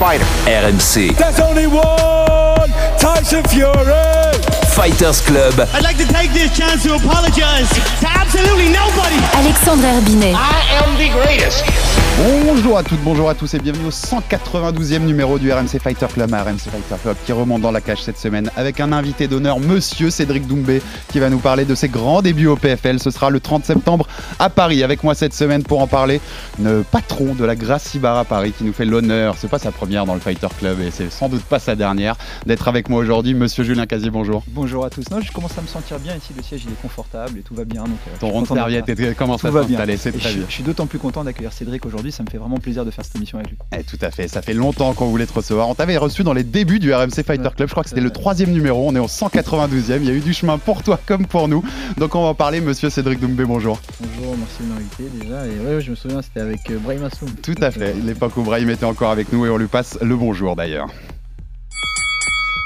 fighter? RMC There's only one Tyson Fury. Fighters Club. I'd like to take this chance to apologize to absolutely nobody. Alexandre Herbinet. I am the greatest. Bonjour à toutes, bonjour à tous et bienvenue au 192e numéro du RMC Fighter Club, RMC Fighter Club qui remonte dans la cage cette semaine avec un invité d'honneur, monsieur Cédric Doumbé, qui va nous parler de ses grands débuts au PFL. Ce sera le 30 septembre à Paris. Avec moi cette semaine pour en parler, le patron de la Gracie Bar à Paris qui nous fait l'honneur, c'est pas sa première dans le Fighter Club et c'est sans doute pas sa dernière, d'être avec moi aujourd'hui. Monsieur Julien Casier, bonjour. Bonjour à tous. Non, je commence à me sentir bien ici. Le siège il est confortable et tout va bien. Donc, euh, Ton rond de serviette, va bien. s'installer, c'est très bien. je suis d'autant plus content d'accueillir Cédric aujourd'hui. Ça me fait vraiment plaisir de faire cette émission avec lui. Eh, tout à fait, ça fait longtemps qu'on voulait te recevoir. On t'avait reçu dans les débuts du RMC Fighter Ouais, Club, je crois que c'était le troisième numéro, on est au 192e, il y a eu du chemin pour toi comme pour nous. Donc on va en parler, monsieur Cédric Doumbé, bonjour. Bonjour, merci de m'inviter déjà. Et ouais, ouais, je me souviens, c'était avec euh, Brahim Assoum. Tout à fait, l'époque où Brahim était encore avec nous et on lui passe le bonjour d'ailleurs.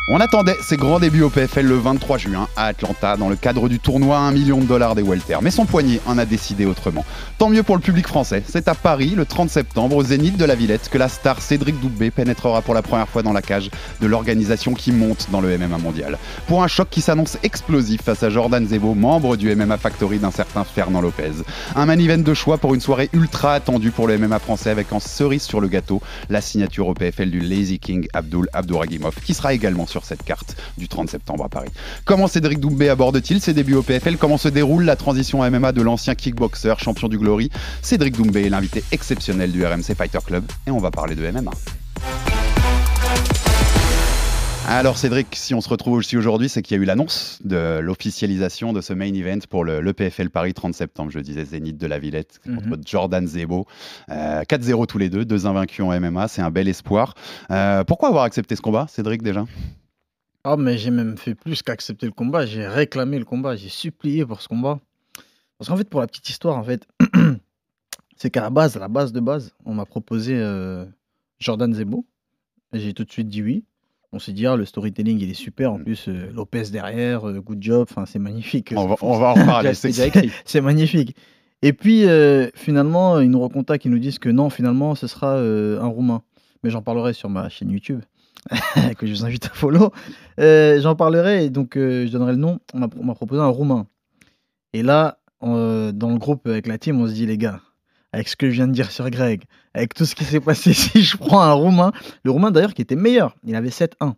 On attendait ses grands débuts au PFL le 23 juin à Atlanta dans le cadre du tournoi à 1 million de dollars des Welter. Mais son poignet en a décidé autrement. Tant mieux pour le public français. C'est à Paris le 30 septembre au Zénith de la Villette que la star Cédric Doumbé pénétrera pour la première fois dans la cage de l'organisation qui monte dans le MMA mondial. Pour un choc qui s'annonce explosif face à Jordan Zebo, membre du MMA Factory d'un certain Fernand Lopez. Un man event de choix pour une soirée ultra attendue pour le MMA français avec en cerise sur le gâteau la signature au PFL du Lazy King Abdul Abdouragimov qui sera également sur cette carte du 30 septembre à Paris. Comment Cédric Doumbé aborde-t-il ses débuts au PFL Comment se déroule la transition à MMA de l'ancien kickboxer, champion du Glory? Cédric Doumbé est l'invité exceptionnel du RMC Fighter Club et on va parler de MMA. Alors Cédric, si on se retrouve aussi aujourd'hui, c'est qu'il y a eu l'annonce de l'officialisation de ce main event pour le, le PFL Paris 30 septembre, je disais Zénith de la Villette Mhm. contre Jordan Zebo. Euh, 4-0 tous les deux, deux invaincus en MMA, c'est un bel espoir. Euh, pourquoi avoir accepté ce combat, Cédric déjà? Ah, mais j'ai même fait plus qu'accepter le combat. J'ai réclamé le combat. J'ai supplié pour ce combat. Parce qu'en fait, pour la petite histoire, en fait, c'est qu'à la base, à la base de base, on m'a proposé euh, Jordan Zebo. J'ai tout de suite dit oui. On s'est dit, ah, le storytelling, il est super. En plus, euh, Lopez derrière, euh, good job. Enfin, c'est magnifique. on va, on va en reparler. C'est magnifique. Et puis, finalement, ils nous recontactent, ils nous disent que non, finalement, ce sera un Roumain. Mais j'en parlerai sur ma chaîne YouTube, que je vous invite à follow. Euh, j'en parlerai, et donc euh, je donnerai le nom. On m'a proposé un Roumain. Et là, euh, dans le groupe avec la team, on se dit, les gars, avec ce que je viens de dire sur Greg, avec tout ce qui s'est passé, si je prends un Roumain, le Roumain d'ailleurs qui était meilleur, il avait 7-1.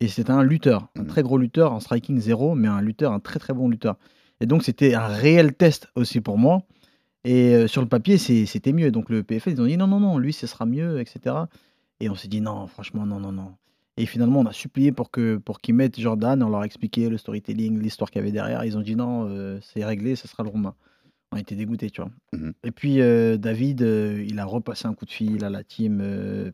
Et c'était un lutteur, un Mhm. très gros lutteur, en striking 0, mais un lutteur, un très très bon lutteur. Et donc, c'était un réel test aussi pour moi. Et euh, sur le papier, c'était mieux. Donc, le PFL, ils ont dit non, non, non, lui, ce sera mieux, etc. Et on s'est dit non, franchement, non, non, non. Et finalement, on a supplié pour que pour qu'ils mettent Jordan. On leur a expliqué le storytelling, l'histoire qu'il y avait derrière. Ils ont dit non, euh, c'est réglé, ce sera le Roumain. On était dégoûtés, tu vois. Mhm. Et puis, euh, David, euh, il a repassé un coup de fil à la team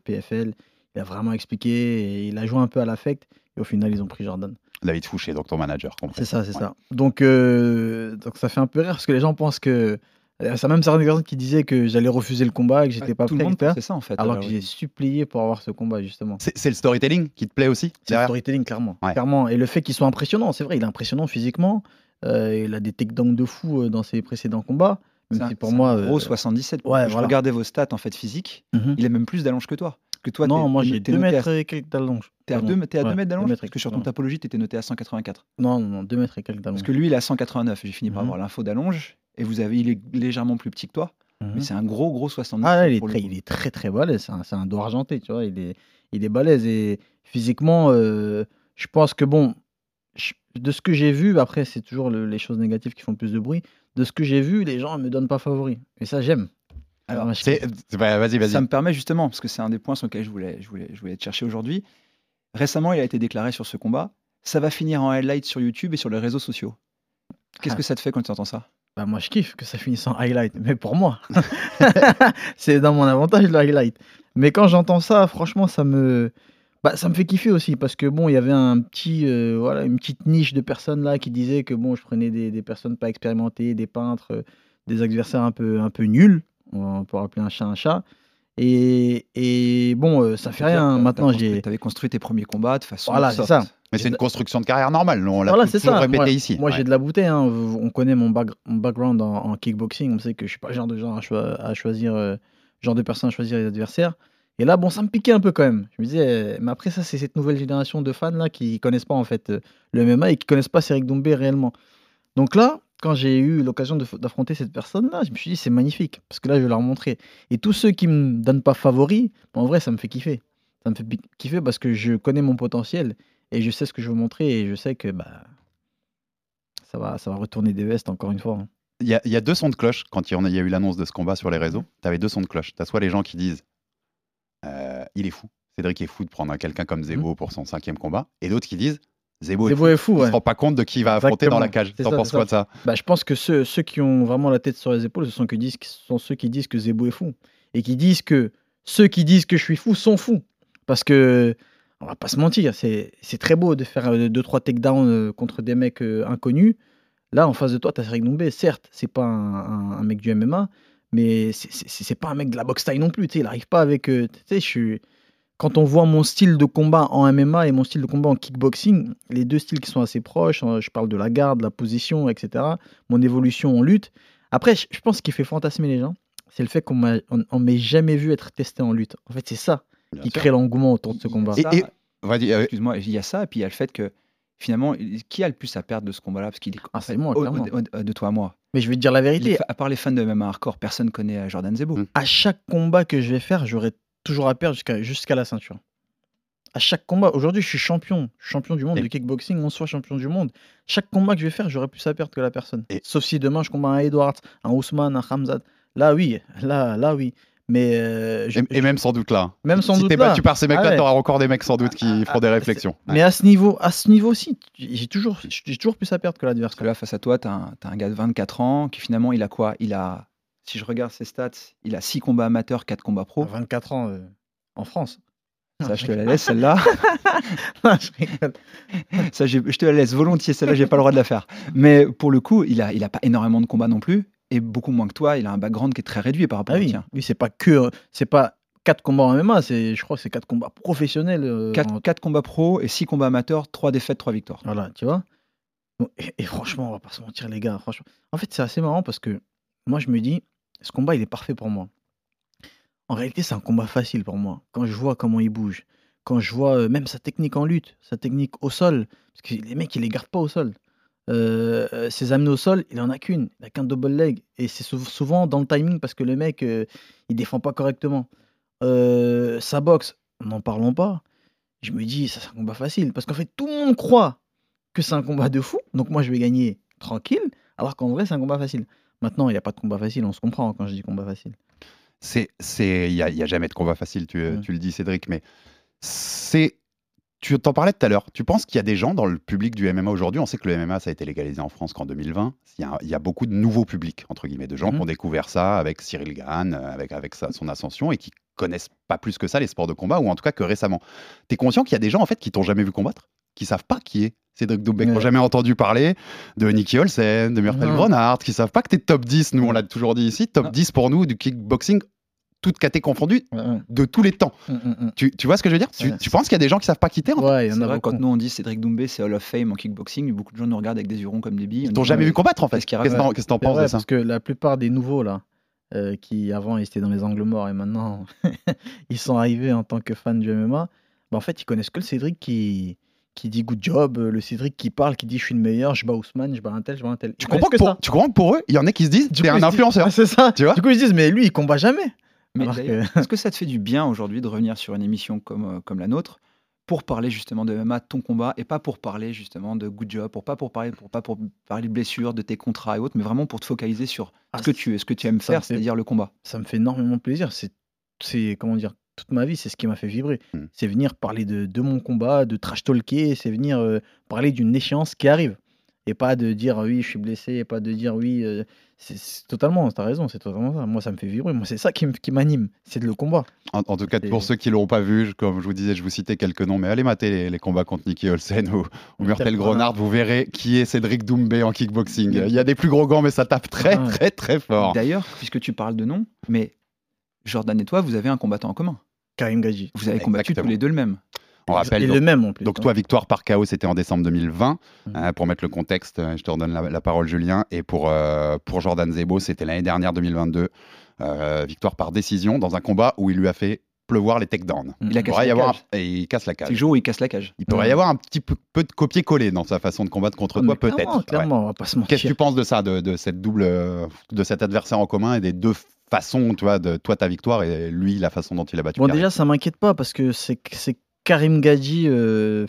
PFL. Il a vraiment expliqué et il a joué un peu à l'affect. Et au final, ils ont pris Jordan. David Fouché, donc ton manager. C'est ça, c'est Ouais. ça. Donc, donc ça fait un peu rire parce que les gens pensent que. Euh, Ça même certaines personnes qui disaient que j'allais refuser le combat et que j'étais pas tout le prêt, monde etc. pensait ça en fait. Alors alors, que j'ai supplié pour avoir ce combat justement. C'est c'est le storytelling qui te plaît aussi C'est le storytelling clairement, Ouais. clairement. Et le fait qu'il soit impressionnant, c'est vrai, il est impressionnant physiquement. Euh, il a des takedowns de fou euh, dans ses précédents combats. Même c'est si pour c'est moi, un gros euh, 77. ouais, je voilà. regardais vos stats en fait physiques. mhm. Il a même plus d'allonge que toi. Que toi, non, moi j'ai t'es 2 noté mètres et quelques d'allonge. T'es à Pardon. 2 t'es à deux Ouais, mètres d'allonge Parce que sur ton tapologie, t'étais noté à 184. Non, non, non, 2 mètres et quelques d'allonge. Parce que lui, il est à 189. J'ai fini par Mhm. avoir l'info d'allonge. Et vous avez, il est légèrement plus petit que toi. Mhm. Mais c'est un gros, gros 70. Ah, là, il, est très, coup. il est très très balèze, c'est un, dos argenté, tu vois, il est, il est balèze et physiquement, euh, je pense que bon, je- de ce que j'ai vu, après c'est toujours le- les choses négatives qui font le plus de bruit, de ce que j'ai vu, les gens ne me donnent pas favori. Et ça j'aime. Alors, je c'est- bah, Vas-y, vas-y. Ça me permet justement, parce que c'est un des points sur lesquels je voulais, je voulais, je voulais te chercher aujourd'hui. Récemment, il a été déclaré sur ce combat. Ça va finir en highlight sur YouTube et sur les réseaux sociaux. Qu'est-ce Ah. que ça te fait quand tu entends ça? Bah, moi je kiffe que ça finisse en highlight, mais pour moi, c'est dans mon avantage le highlight. Mais quand j'entends ça, franchement, ça me... Bah, ça me fait kiffer aussi parce que bon, il y avait un petit, euh, voilà, une petite niche de personnes là qui disaient que bon, je prenais des, personnes pas expérimentées, des peintres, euh, des adversaires un peu, un peu nuls, on peut appeler un chat un chat. Et, et bon, euh, ça fait rien. Maintenant, j'ai. Tu avais construit tes premiers combats de façon. Voilà, c'est ça. Mais c'est une construction de carrière normale. nous, On l'a Voilà, ça. répété Moi, ici. moi Ouais. j'ai de la bouteille. hein. On connaît mon, back- mon background en, en kickboxing. On sait que je suis pas le genre de gens à, choi- à choisir, euh, genre de personne à choisir les adversaires. Et là, bon, ça me piquait un peu quand même. Je me disais, euh, mais après ça, c'est cette nouvelle génération de fans là qui connaissent pas en fait euh, le MMA et qui connaissent pas Cédric Doumbé réellement. Donc là, quand j'ai eu l'occasion d'affronter cette personne-là, je me suis dit, c'est magnifique parce que là, je vais leur montrer. Et tous ceux qui me donnent pas favori, en vrai, ça me fait kiffer. Ça me fait kiffer parce que je connais mon potentiel et je sais ce que je veux montrer et je sais que bah ça va, ça va retourner des vestes encore une fois. hein. Il y, a, il y a deux sons de cloche quand il y a, il y a eu l'annonce de ce combat sur les réseaux. Tu avais deux sons de cloche. Tu as soit les gens qui disent euh, il est fou, Cédric est fou de prendre quelqu'un comme Zebo pour son cinquième combat, et d'autres qui disent Zebo est Zebo fou. est fou, Il ouais. se rend pas compte de qui il va affronter dans la cage. T'en penses quoi de ça? Bah, je pense que ceux, ceux qui ont vraiment la tête sur les épaules, ce sont, que disent, ce sont ceux qui disent que Zebo est fou. Et qui disent que ceux qui disent que je suis fou sont fous. Parce que, on va pas se mentir, c'est très beau de faire 2-3 takedowns euh, contre des mecs euh, inconnus. Là, en face de toi, tu as Cédric Doumbé. Certes, c'est pas un, un- un mec du MMA, mais c'est- pas un mec de la boxe taille non plus. Il arrive pas avec. euh, tu sais, je suis. Quand on voit mon style de combat en MMA et mon style de combat en kickboxing, les deux styles qui sont assez proches, hein, je parle de la garde, la position, etc., mon évolution en lutte. Après, je pense ce qui fait fantasmer les gens, c'est le fait qu'on on, on m'ait jamais vu être testé en lutte. En fait, c'est ça Bien qui sûr. crée l'engouement autour de ce combat. Et, et- euh, Excuse-moi, il y a ça, et puis il y a le fait que finalement, qui a le plus à perdre de ce combat-là? Parce qu'il est Ah, c'est moi, au- clairement. au- au- de toi à moi. Mais je vais te dire la vérité, à part les fans de MMA hardcore, personne connaît euh, Jordan Zebo. Mm. à chaque combat que je vais faire, j'aurai toujours à perdre jusqu'à jusqu'à la ceinture. À chaque combat, aujourd'hui, je suis champion, champion du monde Et- de kickboxing, on soit champion du monde. Chaque combat que je vais faire, j'aurai plus à perdre que la personne. Et- Sauf si demain je combats un Edwards, un Ousmane, un Hamzat. Là, oui, là, là, oui. Mais euh, je- et, et même sans doute là. Même sans si doute t'es là. battu par ces mecs-là, Ah ouais. t'auras encore des mecs sans doute qui Ah, feront des ah, réflexions. Mais à ce niveau, à ce niveau aussi, j'ai toujours, j'ai toujours plus à perdre que Parce l'adversaire. que là, face à toi, tu as, un gars de 24 ans qui finalement, il a quoi? Il a, si je regarde ses stats, il a 6 combats amateurs, 4 combats pro. À 24 ans euh, en France. Ça, je te la laisse, celle-là. je rigole. Ça, je te la laisse volontiers, celle-là, j'ai pas le droit de la faire. Mais pour le coup, il a, il a pas énormément de combats non plus, et beaucoup moins que toi. Il a un background qui est très réduit par rapport Ah au oui, tien. oui c'est pas que, c'est pas quatre combats en MMA, c'est, je crois que c'est quatre combats professionnels. euh, 4, en- combats pro et 6 combats amateurs, 3 défaites, 3 victoires. Voilà, tu vois. Bon, et, et franchement, on va pas se mentir, les gars. Franchement, en fait, c'est assez marrant parce que moi, je me dis, ce combat, il est parfait pour moi. En réalité, c'est un combat facile pour moi. Quand je vois comment il bouge, quand je vois euh, même sa technique en lutte, sa technique au sol, parce que les mecs, ils les gardent pas au sol. Euh, euh, ses amenés au sol, il en a qu'une, il a qu'un double leg. Et c'est sou- souvent dans le timing parce que le mec, euh, il défend pas correctement. Euh, sa boxe, n'en parlons pas. Je me dis, ça c'est un combat facile. Parce qu'en fait, tout le monde croit que c'est un combat de fou. Donc moi, je vais gagner tranquille. Alors qu'en vrai, c'est un combat facile. Maintenant, il n'y a pas de combat facile. On se comprend quand je dis combat facile. C'est, c'est, il y a, jamais de combat facile, tu, tu le dis, Cédric, mais c'est, tu t'en parlais tout à l'heure. Tu penses qu'il y a des gens dans le public du MMA aujourd'hui? On sait que le MMA ça a été légalisé en France qu'en 2020. Il y a, il y a beaucoup de nouveaux publics entre guillemets, de gens qui Mhm. ont découvert ça avec Cyril Gann, euh, avec avec sa- son ascension et qui connaissent pas plus que ça les sports de combat ou en tout cas que récemment. T'es conscient qu'il y a des gens en fait qui t'ont jamais vu combattre, qui savent pas qui est Cédric Doumbé, qui n'ont Ouais. jamais entendu parler de Nicky Olsen, de Non. Grenard, qui savent pas que t'es top 10. Nous on l'a toujours dit ici, top Non. 10 pour nous du kickboxing, toute caté confondue Ouais, ouais. de tous les temps. Mm, mm, mm. Tu, tu vois ce que je veux dire? Tu, Ouais. tu penses qu'il y a des gens qui savent pas quitter en Ouais, il y en a vrai, quand nous on dit Cédric Doumbé, c'est Hall of Fame en kickboxing, beaucoup de gens nous regardent avec des yeux ronds comme des billes. Ils On t'ont jamais ouais, vu combattre en fait. qu'est-ce qu'il Qu'est-ce que t'en- penses de ça? parce que la plupart des nouveaux, là, euh, qui avant ils étaient dans les angles morts et maintenant ils sont arrivés en tant que fans du MMA, bah, en fait ils connaissent que le Cédric qui, qui dit good job, euh, le Cédric qui parle, qui dit je suis le meilleur, je bats Ousmane, je bats un tel, je bats un tel. Tu comprends, que pour, tu comprends que pour eux, il y en a qui se disent t'es coup, un influenceur. Ah, c'est ça. Tu vois Du coup ils se disent mais lui il combat jamais. Mais que- est-ce que ça te fait du bien aujourd'hui de revenir sur une émission comme, euh, comme la nôtre pour parler justement de MMA, de ton combat, et pas pour parler justement de good job, pour pas pour parler, pour pas pour parler de blessures, de tes contrats et autres, mais vraiment pour te focaliser sur Ah, ce que tu, ce que tu aimes ça me faire, c'est-à-dire le combat? ça me fait énormément plaisir. C'est, c'est comment dire, toute ma vie, c'est ce qui m'a fait vibrer. Mm. C'est venir parler de, de mon combat, de trash talker, c'est venir euh, parler d'une échéance qui arrive. Et pas de dire oui, je suis blessé, et pas de dire oui. euh, c'est totalement, t'as raison, c'est totalement ça. Moi, ça me fait vibrer. Moi, c'est ça qui, m'anime, c'est le combat. En, en tout cas, pour ceux qui l'auront pas vu, je- comme je vous disais, je vous citais quelques noms, mais allez mater les, les combats contre Nicky Olsen ou, ou Murtel Grenard, vous verrez qui est Cédric Doumbé en kickboxing. Il y a des plus gros gants, mais ça tape très, Ouais. très, très fort. D'ailleurs, puisque tu parles de nom, mais Jordan et toi, vous avez un combattant en commun. Karim Gadji. Vous avez combattu Exactement. tous les deux le même. On rappelle. Et donc- le même en plus. Donc hein. toi, victoire par KO, c'était en décembre 2020. Mhm. Euh, pour mettre le contexte, euh, je te redonne la, la parole, Julien. Et pour, euh, pour Jordan Zebo, c'était l'année dernière, 2022. Euh, victoire par décision dans un combat où il lui a fait pleuvoir les takedowns. Mm. Il a Il cassé pourrait y la avoir cage. et il casse la C'est le cage. jour où il casse la cage. Il pourrait Ouais. y avoir un petit peu, peu de copier-coller dans sa façon de combattre contre Ah, toi, clairement, peut-être. Ouais. Clairement, on va pas se mentir. Qu'est-ce que tu penses de ça, de, de cette double, de cet adversaire en commun et des deux façons, tu vois, de toi ta victoire et lui la façon dont il a battu. Bon, Karim déjà, ça m'inquiète pas parce que c'est Karim Gadji euh,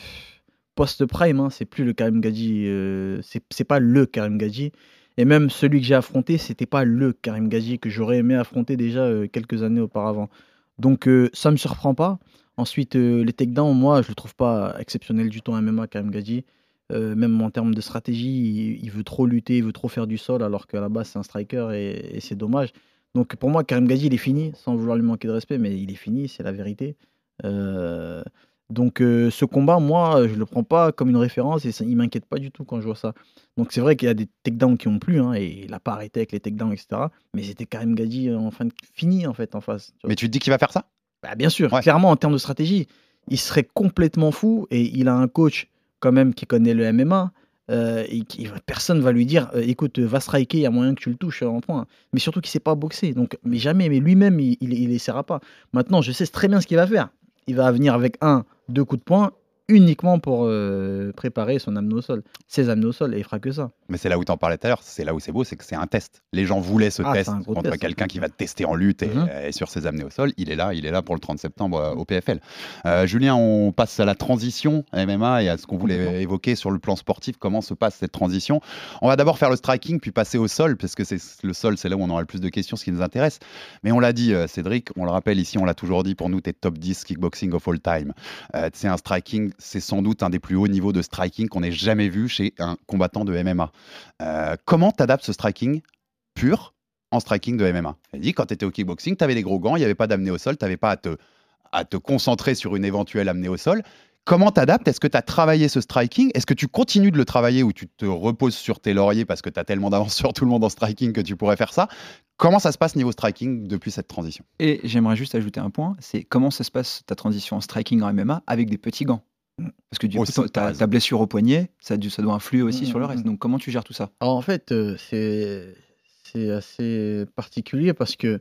post-prime. hein, c'est plus le Karim Gadji. euh, c'est pas le Karim Gadji. Et même celui que j'ai affronté, c'était pas le Karim Gadji que j'aurais aimé affronter déjà euh, quelques années auparavant. Donc, euh, ça me surprend pas. Ensuite, les takedowns, moi, je le trouve pas exceptionnel du tout en MMA, Karim Gadji. Euh, même en termes de stratégie, il, il veut trop lutter, il veut trop faire du sol, alors qu'à la base, c'est un striker et, et c'est dommage. Donc pour moi, Karim Gadji, il est fini, sans vouloir lui manquer de respect, mais il est fini, c'est la vérité. Euh, donc euh, ce combat, moi, je le prends pas comme une référence et ça, il m'inquiète pas du tout quand je vois ça. Donc c'est vrai qu'il y a des takedowns qui ont plu, hein, et il a pas arrêté avec les takedowns, etc. Mais c'était Karim Gadji en fin de... fini en fait en face. tu. Mais tu te dis qu'il va faire ça? Bah, bien sûr, Ouais. clairement en termes de stratégie, il serait complètement fou et il a un coach quand même qui connaît le MMA. Euh, et personne va lui dire euh, écoute va striker il y a moyen que tu le touches en point. Mais surtout qu'il sait pas boxer donc mais jamais mais lui-même il, il, il essaiera pas. Maintenant je sais très bien ce qu'il va faire. Il va venir avec un deux coups de poing uniquement pour euh, préparer son amener au sol ses amener au sol et il fera que ça Mais c'est là où tu en parlais tout à l'heure, c'est là où c'est beau, c'est que c'est un test. Les gens voulaient ce Ah, test contre quelqu'un qui va te tester en lutte et, Mhm. et sur ses amenés au sol. Il est là, il est là pour le 30 septembre euh, au PFL. Euh, Julien, on passe à la transition MMA et à ce qu'on voulait évoquer sur le plan sportif. Comment se passe cette transition On va d'abord faire le striking, puis passer au sol, parce que c'est le sol, c'est là où on aura le plus de questions, ce qui nous intéresse. Mais on l'a dit, Cédric, on le rappelle ici, on l'a toujours dit, pour nous, tu es top 10 kickboxing of all time. Euh, c'est un striking, c'est sans doute un des plus hauts niveaux de striking qu'on ait jamais vu chez un combattant de MMA. Euh, comment t'adaptes ce striking pur en striking de MMA Elle dit quand tu étais au kickboxing, tu avais des gros gants, il n'y avait pas d'amener au sol, tu n'avais pas à te, à te concentrer sur une éventuelle amenée au sol. Comment t'adaptes? Est-ce que tu as travaillé ce striking? Est-ce que tu continues de le travailler ou tu te reposes sur tes lauriers parce que tu as tellement d'avance sur tout le monde en striking que tu pourrais faire ça? Comment ça se passe niveau striking depuis cette transition? Et j'aimerais juste ajouter un point, c'est comment ça se passe ta transition en striking en MMA avec des petits gants? Parce que du Aussi, coup, t'as ta, blessure au poignet, ça, doit influer aussi Mhm, sur le reste. mhm. Donc comment tu gères tout ça? Alors en fait, euh, c'est assez particulier parce que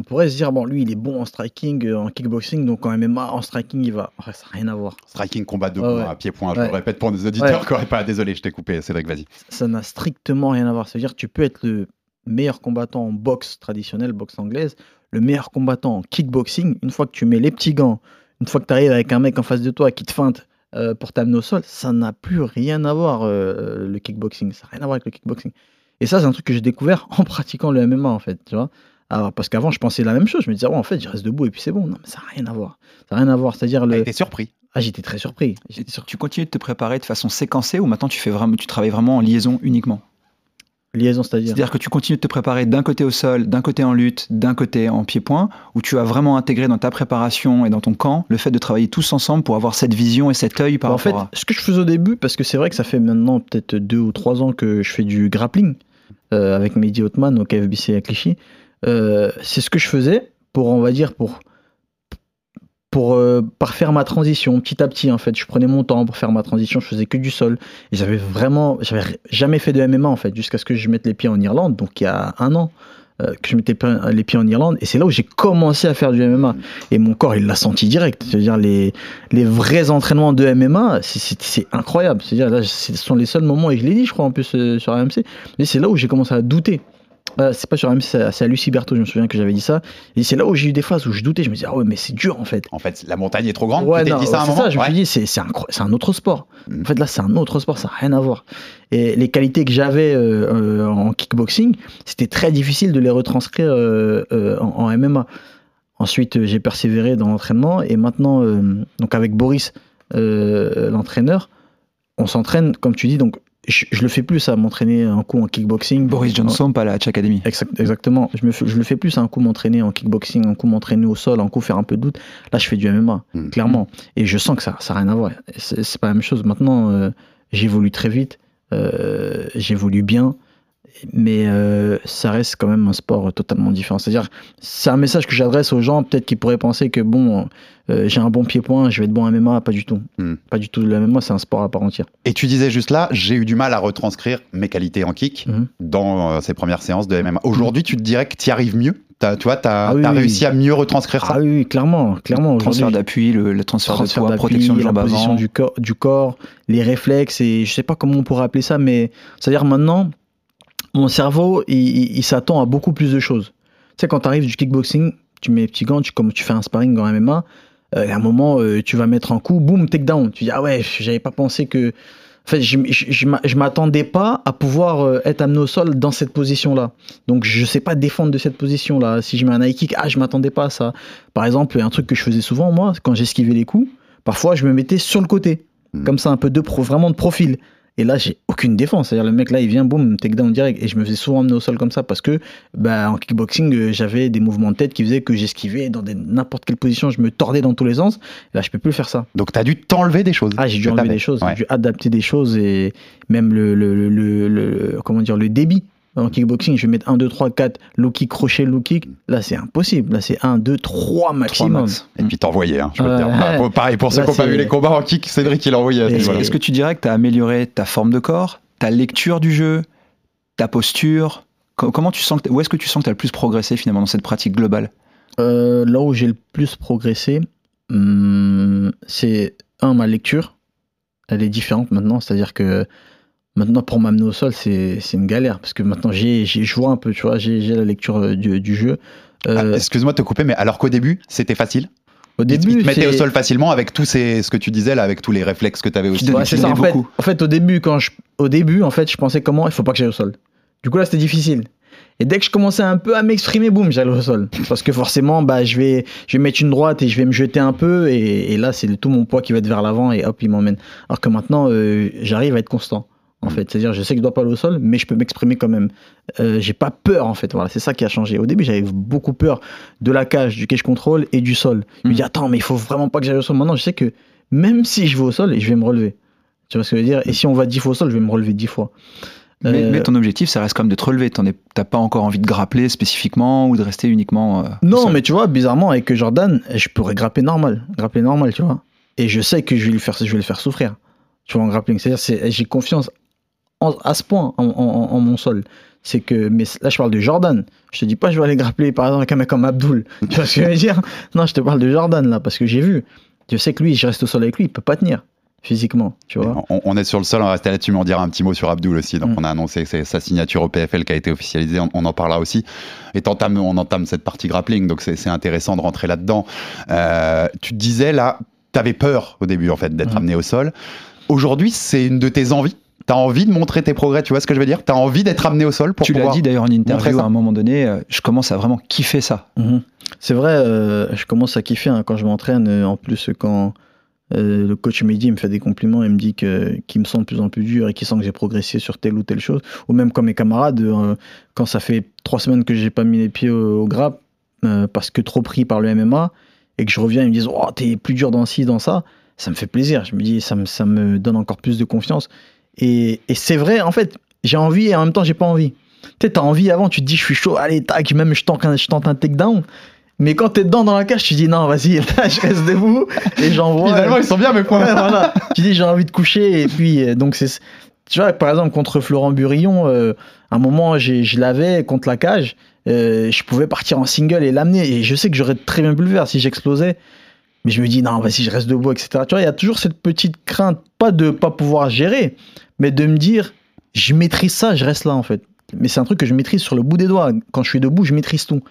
on pourrait se dire bon lui il est bon en striking, euh, en kickboxing, donc en MMA en striking il va. Ouais, ça n'a rien à voir. Striking, combat de ouais. à pied-point, je Ouais. le répète pour nos auditeurs Ouais. qui n'auraient pas. Désolé, je t'ai coupé, Cédric, vas-y. Ça n'a strictement rien à voir. C'est-à-dire que tu peux être le meilleur combattant en boxe traditionnelle, boxe anglaise, le meilleur combattant en kickboxing. Une fois que tu mets les petits gants, une fois que tu arrives avec un mec en face de toi qui te feinte euh, pour t'amener au sol, ça n'a plus rien à voir euh, le kickboxing. Ça n'a rien à voir avec le kickboxing. Et ça, c'est un truc que j'ai découvert en pratiquant le MMA, en fait, tu vois. Alors, parce qu'avant, je pensais la même chose. Je me disais, oh, en fait, je reste debout et puis c'est bon. Non, mais ça n'a rien à voir. Ça n'a rien à voir. C'est-à-dire, le... été surpris. ah, j'étais très surpris. Et J'étais sur- Tu continues de te préparer de façon séquencée ou maintenant tu, fais vraiment, tu travailles vraiment en liaison uniquement? Liaison, c'est-à-dire. C'est-à-dire que tu continues de te préparer d'un côté au sol, d'un côté en lutte, d'un côté en pied-point, où tu as vraiment intégré dans ta préparation et dans ton camp le fait de travailler tous ensemble pour avoir cette vision et cet œil par Bah, en fait, rapport à... ce que je faisais au début, parce que c'est vrai que ça fait maintenant peut-être deux ou trois ans que je fais du grappling euh, avec Mehdi Othman au KFBC à Clichy, euh, c'est ce que je faisais pour, on va dire, pour pour euh, parfaire ma transition petit à petit en fait. Je prenais mon temps pour faire ma transition je faisais que du sol. Et j'avais vraiment j'avais jamais fait de MMA en fait jusqu'à ce que je mette les pieds en Irlande donc il y a un an euh, que je mettais les pieds en Irlande. Et c'est là où j'ai commencé à faire du MMA et mon corps il l'a senti direct. C'est à dire les les vrais entraînements de MMA c'est- incroyable c'est à dire là ce sont les seuls moments et je l'ai dit je crois en plus euh, sur AMC mais c'est là où j'ai commencé à douter euh, c'est pas sur AMC, c'est à- c'est à Lucie Berthaud, je me souviens que j'avais dit ça. Et c'est là où j'ai eu des phases où je doutais, je me disais, ah ouais, mais c'est dur en fait. En fait, la montagne est trop grande. Ouais, tu non, dit ça à un moment ça, je me suis dit, c'est un, autre sport. Mm. En fait, là, c'est un autre sport, ça n'a rien à voir. Et les qualités que j'avais euh, euh, en kickboxing, c'était très difficile de les retranscrire en, en MMA. Ensuite, j'ai persévéré dans l'entraînement et maintenant, donc avec Boris, l'entraîneur, on s'entraîne, comme tu dis, donc je, je le fais plus à m'entraîner un coup en kickboxing. Boris Johnson, pas la Hatch Academy. Exact- exactement. Je, me fais- je le fais plus un coup m'entraîner en kickboxing, un coup m'entraîner au sol, un coup faire un peu de doute. Là, je fais du MMA, Mm. clairement. Et je sens que ça n'a rien à voir. C'est c'est pas la même chose. Maintenant, euh, j'évolue très vite, euh, j'évolue bien, mais euh, ça reste quand même un sport totalement différent. C'est-à-dire, c'est un message que j'adresse aux gens, peut-être qui pourraient penser que bon, euh, j'ai un bon pied-point, je vais être bon en MMA. Pas du tout. Mm. Pas du tout. Le MMA, c'est un sport à part entière. Et tu disais juste là, j'ai eu du mal à retranscrire mes qualités en kick Mhm. dans euh, ces premières séances de MMA. Aujourd'hui, tu te dirais que tu y arrives mieux? T'as- Tu vois, tu as, Ah oui, réussi à mieux retranscrire ça? Ah oui, clairement, clairement. Transfert aujourd'hui, d'appui, le, le transfert, transfert de poids, d'appui, protection de la position du corps, du corps, les réflexes et je sais pas comment on pourrait appeler ça, mais c'est-à-dire maintenant, mon cerveau, il, il- il s'attend à beaucoup plus de choses. Tu sais, quand tu arrives du kickboxing, tu mets les petits gants, tu, comme tu fais un sparring en MMA, euh, à un moment, euh, tu vas mettre un coup, boum, takedown. Tu dis, ah ouais, j'avais pas pensé que. En fait, je, je, je je m'attendais pas à pouvoir euh, être amené au sol dans cette position-là. Donc, je sais pas défendre de cette position-là. Si je mets un high kick, ah, je m'attendais pas à ça. Par exemple, un truc que je faisais souvent, moi, quand j'esquivais les coups, parfois, je me mettais sur le côté. Mhm. Comme ça, un peu de pro, vraiment de profil. Et là, j'ai aucune défense. C'est-à-dire, le mec là, il vient, boum, takedown direct. Et je me faisais souvent amener au sol comme ça parce que, bah, en kickboxing, euh, j'avais des mouvements de tête qui faisaient que j'esquivais dans n'importe quelle position. Je me tordais dans tous les sens. Là, je peux plus faire ça. Donc, tu as dû t'enlever des choses. Ah, j'ai dû enlever des choses, Ouais. j'ai dû adapter des choses et même le, le- le- comment dire, le débit. En kickboxing, je vais mettre 1, 2, 3, 4, low kick, crochet, low kick. Là, c'est impossible. Là, c'est 1, 2, 3 Trois maximum. max. Et puis t'envoyais, hein, je peux te Ouais. dire. Bah, pareil, pour ceux qui n'ont pas vu les combats en kick, Cédric, il envoyait à ce Et- niveau-là. Est-ce que tu dirais que tu as amélioré ta forme de corps, ta lecture du jeu, ta posture? Co- Comment tu sens que, Où est-ce que tu sens que tu as le plus progressé finalement dans cette pratique globale? Euh, là où j'ai le plus progressé, hum, c'est un, ma lecture. Elle est différente maintenant. C'est-à-dire que maintenant, pour m'amener au sol, c'est une galère. Parce que maintenant, j'ai vois un peu, tu vois, j'ai la lecture euh, du, du jeu. Ah, Euh, Excuse-moi de te couper, mais alors qu'au début, c'était facile au Il début, te mettait au sol facilement avec tous ces, ce que tu disais là, avec tous les réflexes que tu avais aussi. Ouais, tu c'est ça. En fait, en fait, au début, quand je, au début, en fait, je pensais comment il faut pas que j'aille au sol. Du coup là, c'était difficile. Et dès que je commençais un peu à m'exprimer, boum, j'allais au sol. Parce que forcément, bah, je vais, je vais mettre une droite et je vais me jeter un peu, et, et là, c'est tout mon poids qui va être vers l'avant et hop, il m'emmène. Alors que maintenant, euh, j'arrive à être constant. En fait, c'est-à-dire, je sais que je dois pas aller au sol, mais je peux m'exprimer quand même. Euh, j'ai pas peur, en fait. Voilà, c'est ça qui a changé. Au début, j'avais beaucoup peur de la cage, du cage control et du sol. Je me Mm. dis, attends, mais il faut vraiment pas que j'aille au sol. Maintenant, je sais que même si je vais au sol, je vais me relever. Tu vois ce que je veux dire? Et si on va 10 fois au sol, je vais me relever 10 fois. mais, Euh, mais ton objectif, ça reste quand même de te relever. Tu n'as pas encore envie de grappler spécifiquement ou de rester uniquement. euh, Non, mais tu vois, bizarrement, avec Jordan, je pourrais grapper normal. Grapper normal, tu vois. Et je sais que je vais, lui faire, je vais le faire souffrir. Tu vois, en grappling. C'est-à-dire, c'est- j'ai confiance à ce point en, en- en mon sol. C'est que, mais là, je parle de Jordan. Je te dis pas, je vais aller grappler, par exemple, avec un mec comme Abdul. Tu vois ce que je veux dire? Non, je te parle de Jordan, là, parce que j'ai vu. Je sais que lui, je reste au sol avec lui, il peut pas tenir physiquement, tu vois. On, on est sur le sol, on va rester là-dessus, mais on dira un petit mot sur Abdul aussi. Donc, Mm. on a annoncé sa signature au PFL qui a été officialisée, on, on en parlera aussi. Et on entame cette partie grappling, donc c'est c'est intéressant de rentrer là-dedans. Euh, tu te disais là, t'avais peur au début en fait d'être Mm. amené au sol. Aujourd'hui, c'est une de tes envies? T'as envie de montrer tes progrès, tu vois ce que je veux dire? T'as envie d'être amené au sol pour tu l'as dit d'ailleurs en interview à un moment donné, euh, je commence à vraiment kiffer ça. Mhm. C'est vrai, euh, je commence à kiffer hein, quand je m'entraîne. euh, en plus, quand euh, le coach Mehdi me fait des compliments et me dit que- qu'il me sent de plus en plus dur et qu'il sent que j'ai progressé sur telle ou telle chose, ou même comme mes camarades, euh, quand ça fait trois semaines que j'ai pas mis les pieds au, au grappe euh, parce que trop pris par le MMA et que je reviens, ils me disent oh, t'es plus dur dans ci, dans ça, ça me fait plaisir. Je me dis ça me, ça me donne encore plus de confiance. Et, et c'est vrai, en fait, j'ai envie et en même temps j'ai pas envie. Tu sais, t'as envie avant, tu te dis je suis chaud, allez, tac, même je tente un, je tente un takedown. Mais quand t'es dedans dans la cage, tu dis non, vas-y, là, je reste debout et j'envoie. Finalement, ils sont bien mes points. Ouais, voilà. Tu dis j'ai envie de coucher et puis euh, donc c'est tu vois par exemple contre Florent Burillon euh, à un moment je l'avais contre la cage euh, je pouvais partir en single et l'amener et je sais que j'aurais très bien pu le faire si j'explosais mais je me dis non vas-y je reste debout etc tu vois il y a toujours cette petite crainte pas de pas pouvoir gérer mais de me dire je maîtrise ça je reste là en fait. Mais c'est un truc que je maîtrise sur le bout des doigts. Quand je suis debout je maîtrise tout.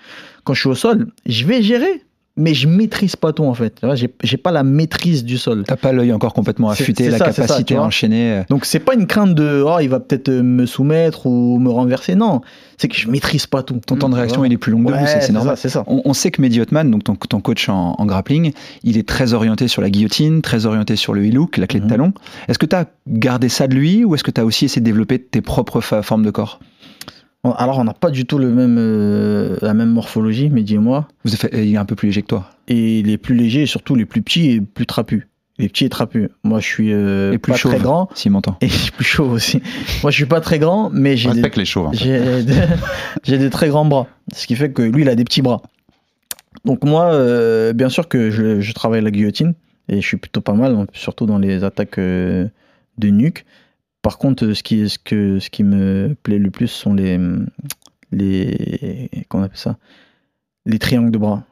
Quand je suis au sol je vais gérer mais je maîtrise pas tout en fait. J'ai pas la maîtrise du sol. T'as pas l'œil encore complètement affûté, la ça, c'est ça, capacité à enchaîner. euh. Donc c'est pas une crainte de oh il va peut-être euh, me soumettre ou me renverser. Non, c'est que je maîtrise pas tout. Ton temps de réaction, il est plus long debout, Ouais, c'est- c'est normal. ça, C'est ça. On, on sait que Mehdi Hotman, donc ton, ton coach en, en grappling, il est très orienté sur la guillotine, très orienté sur le e-look, la clé de Mhm. talon. Est-ce que tu as gardé ça de lui ou est-ce que tu as aussi essayé de développer tes propres formes de corps? Alors on n'a pas du tout le même euh, la même morphologie, mais dis-moi. Vous avez fait- Il est un peu plus léger que toi. Et les plus légers, et surtout les plus petits et plus trapus. Les petits et trapus. Moi je suis euh, Et plus pas chauve, très grand m'entend. et plus chaud aussi. Moi je suis pas très grand, mais j'ai des, Respecte les chauves. hein. J'ai des, j'ai des très grands bras, ce qui fait que lui, il a des petits bras. Donc moi, euh, bien sûr que je, je travaille la guillotine, et je suis plutôt pas mal, surtout dans les attaques euh, de nuque. Par contre, euh, ce qui, me plaît le plus sont les... les comment on appelle ça? Les triangles de bras.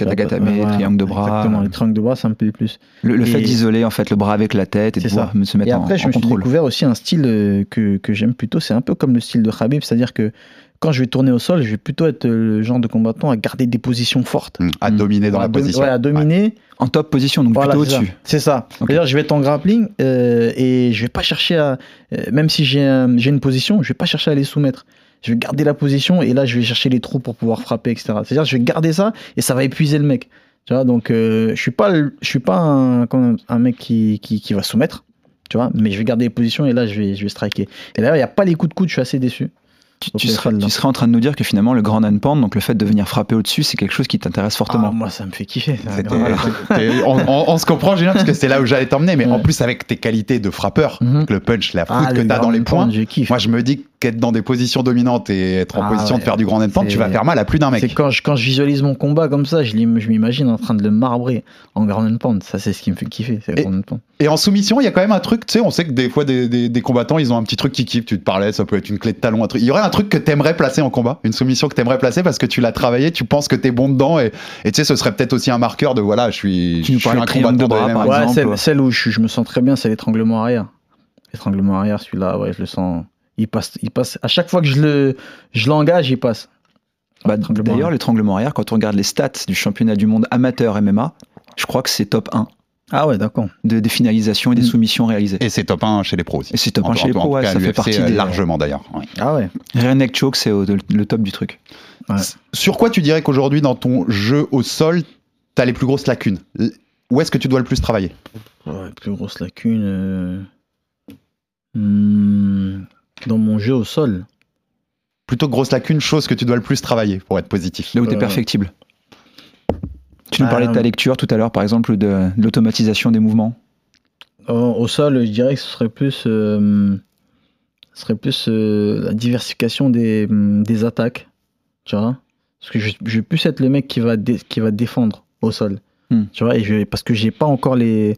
Ouais, voilà, triangle de bras. Exactement, les triangles de bras, ça me plaît le plus. Le, le fait d'isoler en fait le bras avec la tête et de C'est pouvoir ça. me- se mettre Et en, après, je en me suis découvert aussi un style euh, que, que j'aime plutôt. C'est un peu comme le style de Khabib, c'est-à-dire que quand je vais tourner au sol, je vais plutôt être le genre de combattant à garder des positions fortes. À dominer dans à la dom- position. ouais, à dominer. En top position, donc Voilà, plutôt au-dessus. C'est ça. Ok. C'est-à-dire, je vais être en grappling euh, et je vais pas chercher à. euh, même si j'ai un- j'ai une position, je vais pas chercher à les soumettre. Je vais garder la position et là, je vais chercher les trous pour pouvoir frapper, etc. C'est-à-dire, je vais garder ça et ça va épuiser le mec. Tu vois, donc euh, je suis pas, je suis pas un, mec qui, qui, qui va soumettre. Tu vois, mais je vais garder les positions et là, je vais, je vais striker. Et d'ailleurs, il n'y a pas les coups de coude, je suis assez déçu. Tu, tu ça, là. tu serais en train de nous dire que finalement le grand hand donc le fait de venir frapper au-dessus, c'est quelque chose qui t'intéresse Ah, fortement. moi, ça me fait kiffer. Voilà. on, on- on se comprend, Julien, parce que c'est là où j'allais t'emmener. Mais en plus, avec tes qualités de frappeur, Mhm. le punch, la Ah, foot que le tu as dans les points, je moi, je me dis qu'être dans des positions dominantes et être en Ah, position de faire du grand hand tu vas faire mal à plus d'un C'est mec. quand je, quand je visualise mon combat comme ça, je, je m'imagine en train de le marbrer en ground and pound. Ça, c'est ce qui me fait kiffer. Et- ground and pound. Et en soumission, il y a quand même un truc, tu sais, on sait que des fois, des, des- des combattants, ils ont un petit truc qui kiffe. Tu te parlais, ça peut être une clé de talon, un truc. Il y aurait un truc que t'aimerais placer en combat, une soumission que t'aimerais placer parce que tu l'as travaillé, tu penses que t'es bon dedans et tu sais, ce serait peut-être aussi un marqueur de voilà, je suis, Tu je suis un combattant de bras, par Ouais, exemple. celle, celle où je, je me sens très bien, c'est l'étranglement arrière. L'étranglement arrière, celui-là, ouais, je le sens. Il passe, il passe. À chaque fois que je le, je l'engage, il passe. Bah, L'étranglement D'ailleurs, arrière. l'étranglement arrière, quand on regarde les stats du championnat du monde amateur MMA, je crois que c'est top 1 Ah ouais, d'accord. de, des finalisations et des Mm. soumissions réalisées. Et c'est top 1 chez les pros aussi. Et c'est top En- 1 chez les en- pros, ouais, cas, ça fait partie euh, des largement d'ailleurs. ouais. Ah ouais. Rear neck choke, c'est au- le top du truc. Ouais. Sur quoi tu dirais qu'aujourd'hui, dans ton jeu au sol, t'as les plus grosses lacunes? Où est-ce que tu dois le plus travailler? Ouais, plus grosse lacune. euh, hmm, Dans mon jeu au sol. Plutôt que grosse lacune, chose que tu dois le plus travailler pour être positif. Là où tu es perfectible. Tu nous parlais de ta euh, lecture tout à l'heure, par exemple, de, de l'automatisation des mouvements. Au, au sol, je dirais que ce serait plus, euh, ce serait plus euh, la diversification des, hum, des attaques. Tu vois Parce que je, je vais plus être le mec qui va, dé- qui va défendre au sol. Hmm. Tu vois et je, Parce que j'ai pas encore les.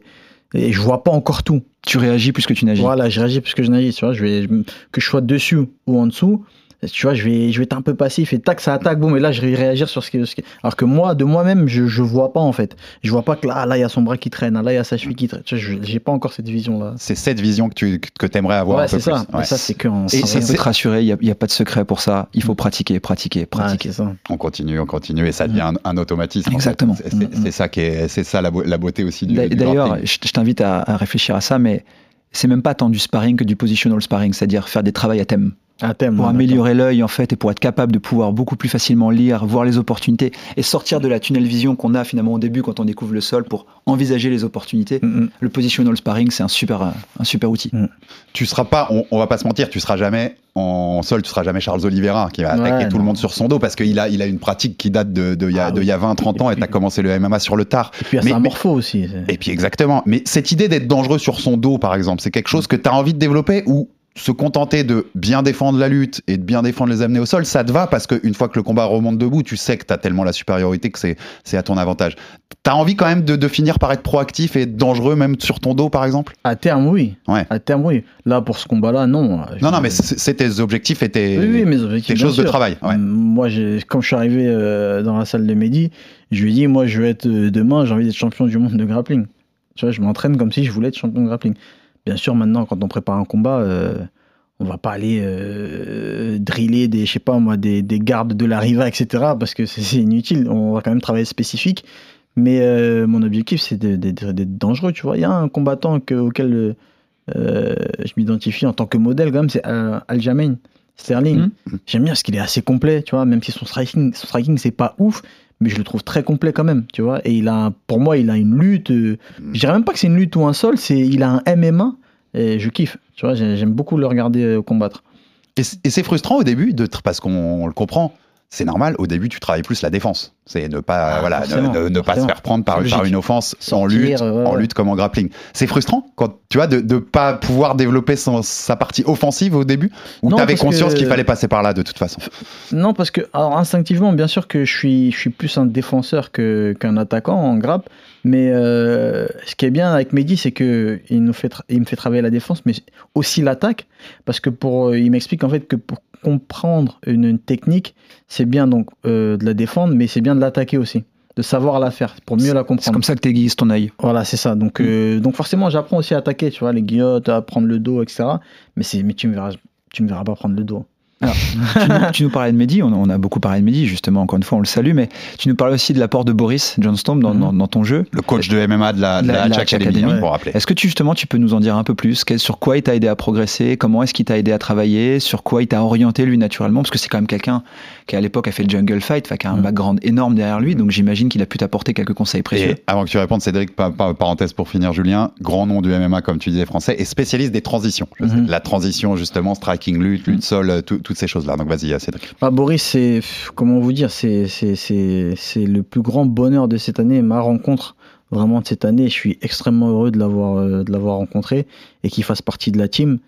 Et je vois pas encore tout. Tu réagis plus que tu n'agis. Voilà, je réagis plus que je n'agis. Tu vois, je- que je sois dessus ou en dessous. Tu vois, je vais, je vais être un peu passif et tac, ça attaque, boum, et là, je vais réagir sur ce qui, ce qui- Alors que moi, de moi-même, je, je vois pas, en fait. Je vois pas que là, là, il y a son bras qui traîne, là, il y a sa cheville qui traîne. Tu vois, je- j'ai pas encore cette vision-là. C'est cette vision que tu que aimerais avoir Ouais, c'est ça. Ouais. Ça, c'est que Et peut te rassurer, il n'y a, pas de secret pour ça. Il faut pratiquer, pratiquer, pratiquer. c'est ça. On continue, on continue et ça devient un, un automatisme. en fait. Exactement. C'est- C'est c'est ça qui est, c'est ça la, la beauté aussi du. D'a- du D'ailleurs, je je t'invite à, à réfléchir à ça, mais c'est même pas tant du sparring que du positional sparring, c'est-à-dire faire des travails à thème. Thème. Pour ouais, améliorer l'œil, en fait, et pour être capable de pouvoir beaucoup plus facilement lire, voir les opportunités, et sortir de la tunnel vision qu'on a finalement au début quand on découvre le sol pour envisager les opportunités. Mm, mm. Le positional sparring, c'est un super, euh, un super outil. tu seras pas, on, on va pas se mentir, tu seras jamais en sol, tu seras jamais Charles Oliveira qui va attaquer Ouais, tout le monde sur son dos parce qu'il a, il a une pratique qui date de, de, il y a, Ah de il y a 20, 30 ans et t'as commencé le MMA sur le tard. Et puis, sa mais- morpho aussi. c'est- Et puis exactement. Mais cette idée d'être dangereux sur son dos, par exemple, c'est quelque chose que tu as envie de développer ou se contenter de bien défendre la lutte et de bien défendre les amener au sol, ça te va parce qu'une fois que le combat remonte debout, tu sais que tu as tellement la supériorité que c'est à ton avantage. Tu as envie quand même de, de finir par être proactif et dangereux même sur ton dos, par exemple? À terme, oui. Ouais. À terme, oui. Là, pour ce combat-là, non. Non, non, mais c'est tes objectifs et tes, Oui, oui, mes objectifs. tes choses de travail. Ouais. Moi, quand je suis arrivé euh, dans la salle de Mehdi, je lui ai dit, moi, je vais être euh, demain, j'ai envie d'être champion du monde de grappling. Tu vois, je m'entraîne comme si je voulais être champion de grappling. Bien sûr, maintenant, quand on prépare un combat, euh, on va pas aller euh, driller des, je sais pas moi, des, des gardes de la riva, etc. Parce que c'est inutile. On va quand même travailler spécifique. Mais euh, mon objectif, c'est d'être dangereux, tu vois. Il y a un combattant que- auquel euh, je m'identifie en tant que modèle, quand même, c'est Aljamain Sterling. Mhm. J'aime bien parce qu'il est assez complet, tu vois, même si son striking, son striking c'est pas ouf, mais je le trouve très complet quand même, tu vois. Et il a, pour moi, il a une lutte. euh, je dirais même pas que c'est une lutte ou un sol, c'est il a un MMA et je kiffe, tu vois. j'ai- J'aime beaucoup le regarder euh, combattre. Et, c'est frustrant au début, de, parce qu'on le comprend. C'est normal, au début, tu travailles plus la défense. C'est ne pas, Ah, voilà, ne, pas se faire prendre par, une offense en Sortir, lutte, ouais, en lutte comme en grappling. C'est frustrant quand tu vois de ne pas pouvoir développer son- sa partie offensive au début, ou Non, tu avais conscience qu'il fallait passer par là de toute façon. Non, parce que, alors instinctivement, bien sûr que je suis, je suis plus un défenseur qu'un attaquant en grappe. Mais euh, ce qui est bien avec Mehdi, c'est que il nous fait, il me fait travailler la défense, mais aussi l'attaque. Parce que pour, euh, il m'explique en fait que pour comprendre une, une technique, c'est bien donc euh, de la défendre, mais c'est bien de l'attaquer aussi, de savoir la faire pour mieux la C'est comprendre. comme ça que t'aiguises ton œil. Voilà, c'est ça. Donc, euh, donc forcément, j'apprends aussi à attaquer, tu vois, les guillottes, à prendre le dos, etc. Mais, c'est, mais tu me verras, tu me verras pas prendre le dos. Tu, nous, tu nous parlais de Mehdi, on, on a beaucoup parlé de Mehdi, justement, encore une fois, on le salue, mais tu nous parlais aussi de l'apport de Boris Johnston dans, Mhm. dans- dans ton jeu. Le coach de MMA de la, de La- Hatch Academy, Academy, pour rappeler. Est-ce que tu, justement, tu peux nous en dire un peu plus? Sur quoi il t'a aidé à progresser? Comment est-ce qu'il t'a aidé à travailler? Sur quoi il t'a orienté, lui, naturellement? Parce que c'est quand même quelqu'un qui, à l'époque, a fait le jungle fight, qui a un Mhm. background énorme derrière lui, donc j'imagine qu'il a pu t'apporter quelques conseils précieux. Et avant que tu répondes, Cédric, pa- pa- parenthèse pour finir, Julien, grand nom du MMA, comme tu disais, français, et spécialiste des transitions. Mhm. La transition, justement, striking, lutte, lutte sol, euh, tout- ces choses-là. Donc vas-y, euh, Cédric. Ah, Boris, c'est comment vous dire, c'est c'est c'est le plus grand bonheur de cette année, ma rencontre vraiment de cette année. Je suis extrêmement heureux de l'avoir euh, de l'avoir rencontré et qu'il fasse partie de la team.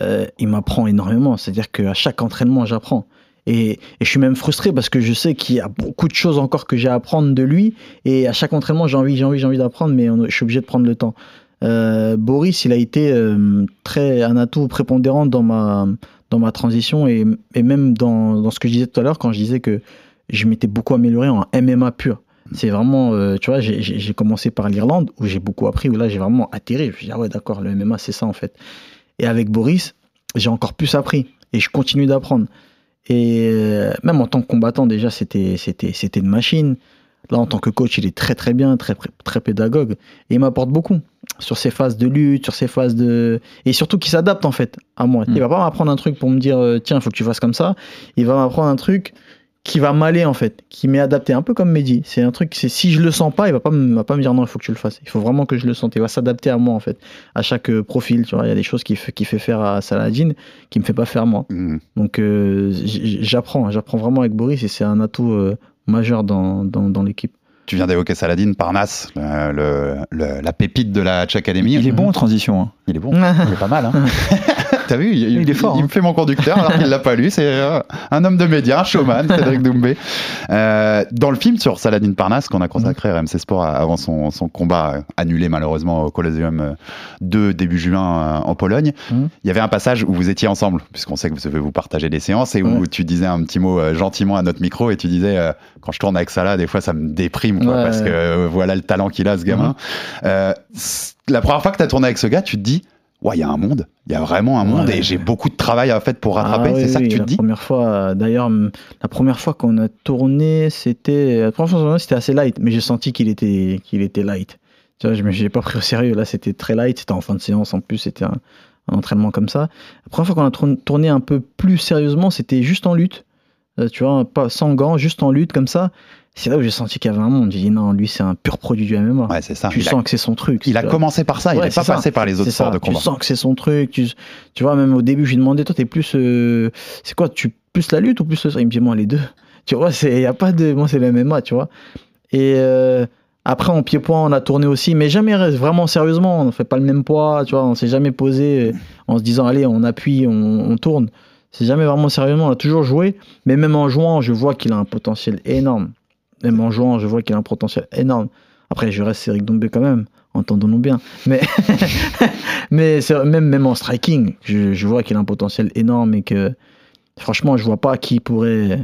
Euh, il m'apprend énormément, c'est-à-dire qu'à chaque entraînement, j'apprends. Et, et je suis même frustré parce que je sais qu'il y a beaucoup de choses encore que j'ai à apprendre de lui. Et à chaque entraînement, j'ai envie, j'ai envie, j'ai envie d'apprendre, mais on- je suis obligé de prendre le temps. Boris, il a été très un atout prépondérant dans ma dans ma transition et, et même dans, dans ce que je disais tout à l'heure quand je disais que je m'étais beaucoup amélioré en MMA pur. C'est vraiment, euh, tu vois, j'ai- commencé par l'Irlande où j'ai beaucoup appris, où là j'ai vraiment atterri. Je me suis dit, ah ouais, d'accord, le MMA c'est ça en fait. Et avec Boris, j'ai encore plus appris et je continue d'apprendre. Et euh, même en tant que combattant, déjà, c'était une machine. Là, en tant que coach, il est très très bien, très très pédagogue et il m'apporte beaucoup sur ses phases de lutte, sur ses phases de et surtout qu'il s'adapte en fait à moi. Mm. Il va pas m'apprendre un truc pour me dire euh, tiens, il faut que tu fasses comme ça. Il va m'apprendre un truc qui va m'aller en fait, qui m'est adapté un peu comme Mehdi. C'est un truc, c'est si je le sens pas, il va pas me, va pas me dire non, il faut que tu le fasses. Il faut vraiment que je le sente. Il va s'adapter à moi en fait, à chaque euh, profil. Tu vois, il y a des choses qu'il fait, fait faire à Saladin qui me fait pas faire moi. Mhm. Donc euh, j'apprends, j'apprends vraiment avec Boris et c'est un atout euh, majeur dans, dans, dans l'équipe. Tu viens d'évoquer Saladin, Parnasse, le- le- le- la pépite de la Hatch Academy. Il est bon en transition. hein. Il est bon. Il est pas mal. Hein. T'as vu il, Il est fort, Il, hein. me fait mon conducteur alors qu'il l'a pas lu. C'est euh, un homme de médias, un showman, Cédric Doumbé. Euh, dans le film sur Saladin Parnasse qu'on a consacré à RMC Sport avant son, son combat euh, annulé malheureusement au Coliseum euh, 2 début juin euh, en Pologne, Mhm. il y avait un passage où vous étiez ensemble, puisqu'on sait que vous devez vous partager des séances et où Ouais. tu disais un petit mot euh, gentiment à notre micro et tu disais euh, quand je tourne avec Salah, des fois ça me déprime quoi, Ouais, parce que euh, voilà le talent qu'il a ce gamin. Euh, c- la première fois que tu as tourné avec ce gars, tu te dis ouais, il y a un monde, il y a vraiment un monde Ouais. et j'ai beaucoup de travail à faire pour rattraper. Ah c'est oui, ça que tu te la dis? première fois, euh, d'ailleurs, la première fois qu'on a tourné, c'était, la première fois c'était assez light, mais j'ai senti qu'il était, qu'il était light. Tu vois, je me, j'ai pas pris au sérieux. Là, c'était très light. C'était en fin de séance. En plus, c'était un, un entraînement comme ça. La première fois qu'on a tourné- tourné un peu plus sérieusement, c'était juste en lutte. Euh, tu vois, pas sans gants, juste en lutte comme ça. C'est là où j'ai senti qu'il y avait un monde. J'ai dit non, lui, c'est un pur produit du MMA. Ouais, c'est ça. tu il, a, sens que c'est son truc. il a commencé par ça, il n'est pas ça. passé par les autres sports de combat. Tu sens que c'est son truc. Tu, tu vois, même au début, je lui demandais, toi, t'es plus. euh, c'est quoi tu, Plus la lutte ou plus le Il me dit, moi, les deux. Tu vois, il n'y a pas de. Moi, c'est le MMA, tu vois. Et euh, après, en pied-point, on a tourné aussi, mais jamais vraiment sérieusement. On ne fait pas le même poids, tu vois. On s'est jamais posé euh, en se disant, allez, on appuie, on, on tourne. C'est jamais vraiment sérieusement. On a toujours joué, mais même en jouant, je vois qu'il a un potentiel énorme. Même en jouant, je vois qu'il a un potentiel énorme. Après, je reste Eric Dombé quand même, entendons-nous bien. Mais, mais même, même en striking, je, vois qu'il a un potentiel énorme et que franchement, je vois pas qui pourrait,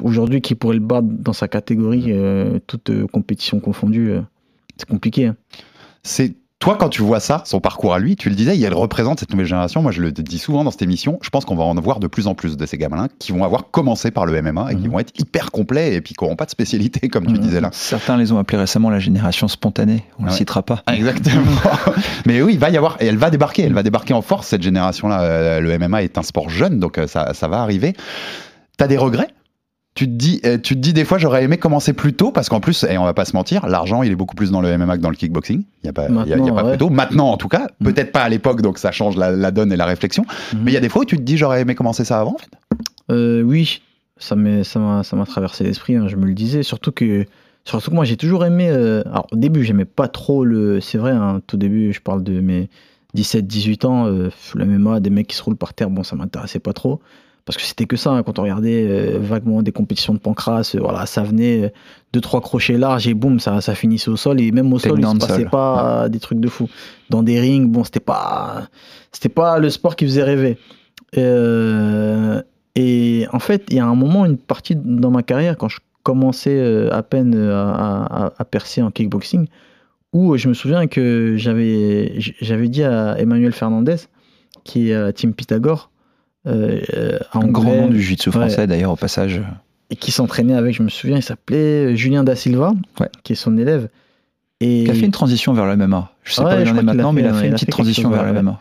aujourd'hui, qui pourrait le battre dans sa catégorie, euh, toute euh, compétition confondue. euh, c'est compliqué. hein. C'est Toi, quand tu vois ça, son parcours à lui, tu le disais, il représente cette nouvelle génération. Moi, je le dis souvent dans cette émission. Je pense qu'on va en voir de plus en plus de ces gamins qui vont avoir commencé par le MMA et qui Mhm. vont être hyper complets et puis qui n'auront pas de spécialité, comme tu disais là. Certains les ont appelés récemment la génération spontanée. On ne Ouais. le citera pas. Exactement. Mais oui, il va y avoir, et elle va débarquer, elle va débarquer en force, cette génération-là. Euh, Le MMA est un sport jeune, donc euh, ça, ça va arriver. T'as des regrets? Tu te, dis, euh, tu te dis des fois j'aurais aimé commencer plus tôt parce qu'en plus, et on va pas se mentir, l'argent il est beaucoup plus dans le MMA que dans le kickboxing. Il n'y a pas, y a- y a pas ouais. plus tôt. Maintenant en tout cas, Mm. peut-être pas à l'époque donc ça change la, la donne et la réflexion. Mhm. Mais il y a des fois où tu te dis j'aurais aimé commencer ça avant en fait. Euh, oui, ça m'a traversé l'esprit, hein, je me le disais. Surtout que, surtout que moi, j'ai toujours aimé. euh, alors, au début, j'aimais pas trop le. C'est vrai, hein, tout début, je parle de mes 17-18 ans, euh, le MMA, des mecs qui se roulent par terre, bon, ça m'intéressait pas trop. Parce que c'était que ça, hein, quand on regardait euh, vaguement des compétitions de pancras, euh, voilà, ça venait euh, deux, trois crochets larges et boum, ça, ça finissait au sol. Et même au sol, il se passait sol. pas des trucs de fou. Dans des rings, bon, c'était pas, c'était pas le sport qui faisait rêver. Euh, et en fait, il y a un moment, une partie dans ma carrière, quand je commençais à peine à, à- à percer en kickboxing, où je me souviens que j'avais j'avais dit à Emmanuel Fernandez, qui est à la team Pythagore, euh, euh, Un grand nom du jiu-jitsu Ouais. français d'ailleurs au passage. et qui s'entraînait avec, je me souviens, il s'appelait Julien Da Silva, Ouais. qui est son élève. Et, Il a fait une transition vers le MMA. Je sais Ouais, pas où il en est a maintenant, mais fait- il a fait une petite fait transition vers le. MMA.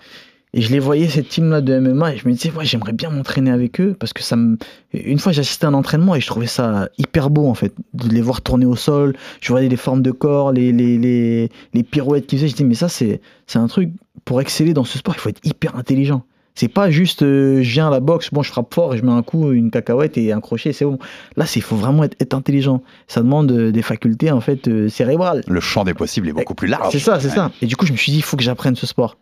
Et je les voyais, cette team-là de MMA, et je me disais, ouais, j'aimerais bien m'entraîner avec eux, parce que ça me. Une fois, j'assistais à un entraînement et je trouvais ça hyper beau, en fait, de les voir tourner au sol. Je voyais les formes de corps, les, les, les, les pirouettes qu'ils faisaient. Je dis, mais ça, c'est c'est un truc, pour exceller dans ce sport, il faut être hyper intelligent. C'est pas juste, euh, je viens à la boxe, bon, je frappe fort je mets un coup, une cacahuète et un crochet, c'est bon. Là, il faut vraiment être, être intelligent. Ça demande euh, des facultés, en fait, euh, cérébrales. Le champ des possibles est beaucoup plus large. C'est ça, c'est Ouais. ça. Et du coup, je me suis dit, il faut que j'apprenne ce sport.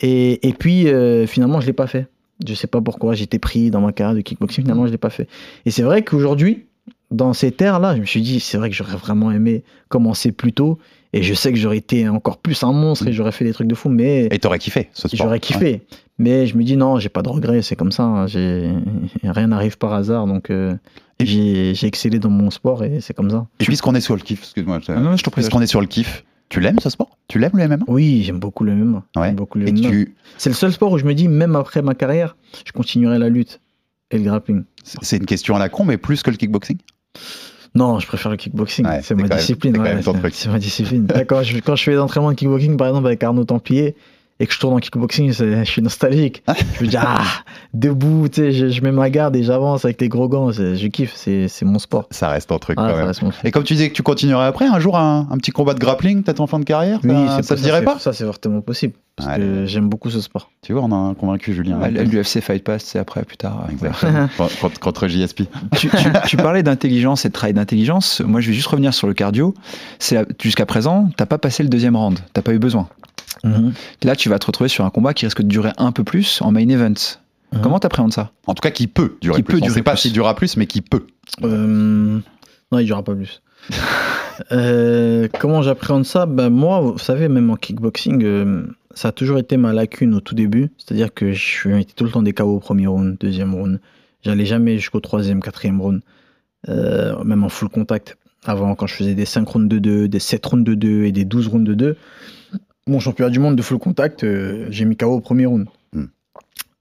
Et, et puis, finalement, je l'ai pas fait. Je sais pas pourquoi, j'étais pris dans ma carrière de kickboxing, finalement, je l'ai pas fait. Et c'est vrai qu'aujourd'hui, dans ces terres-là, je me suis dit, c'est vrai que j'aurais vraiment aimé commencer plus tôt. Et je sais que j'aurais été encore plus un monstre et j'aurais fait des trucs de fou, mais Et t'aurais kiffé ce sport. j'aurais kiffé. Mais je me dis, non, j'ai pas de regrets, c'est comme ça. hein. Rien n'arrive par hasard, donc euh, j'ai excellé dans mon sport et c'est comme ça. Et puisqu'on est sur le kiff, excuse-moi, je- non, je prie. puisqu'on est sur le kiff, tu l'aimes ce sport? Tu l'aimes le MMA Oui, j'aime beaucoup le MMA. Ouais. J'aime beaucoup le Et MMA. tu, C'est le seul sport où je me dis, même après ma carrière, je continuerai la lutte et le grappling. c'est une question à la con, mais plus que le kickboxing? Non, je préfère le kickboxing. Ouais, c'est ma discipline. c'est ma discipline. Là, quand, je, quand je fais des entraînements de kickboxing, par exemple, avec Arnaud Templier, et que je tourne en kickboxing, je suis nostalgique. je me dis, ah, debout, tu sais, je, je mets ma garde et j'avance avec les gros gants. Je kiffe, c'est mon sport. Ça reste ton truc Ah, quand même. reste mon truc. Et comme tu disais que tu continuerais après, un jour un, un petit combat de grappling, peut-être en fin de carrière Oui, ça, ça te dirait pas Ça, c'est fortement possible. Parce Ouais, que allez. j'aime beaucoup ce sport. Tu vois, on a convaincu Julien. Ouais, L'UFC Fight Pass, c'est après, plus tard. Exactement. contre, contre JSP. tu, tu- tu parlais d'intelligence et de travail d'intelligence. Moi, je vais juste revenir sur le cardio. Jusqu'à présent, t'as pas passé le deuxième round. T'as pas eu besoin. Mhm. Là, tu vas te retrouver sur un combat qui risque de durer un peu plus en main event. Mhm. Comment t'appréhendes ça? En tout cas, qui peut durer Qui plus. peut on durer sait pas plus. s'il durera plus, mais qui peut. Euh, Non, il durera pas plus. Euh, comment j'appréhende ça? Ben, Moi, vous savez, même en kickboxing, euh, ça a toujours été ma lacune au tout début. C'est-à-dire que je mettais tout le temps des KO au premier round, deuxième round. J'allais jamais jusqu'au troisième, quatrième round. Euh, même en full contact. Avant, quand je faisais des 5 rounds de 2, des 7 rounds de 2 et des 12 rounds de 2, mon championnat du monde de full contact, euh, j'ai mis KO au premier round. Hmm.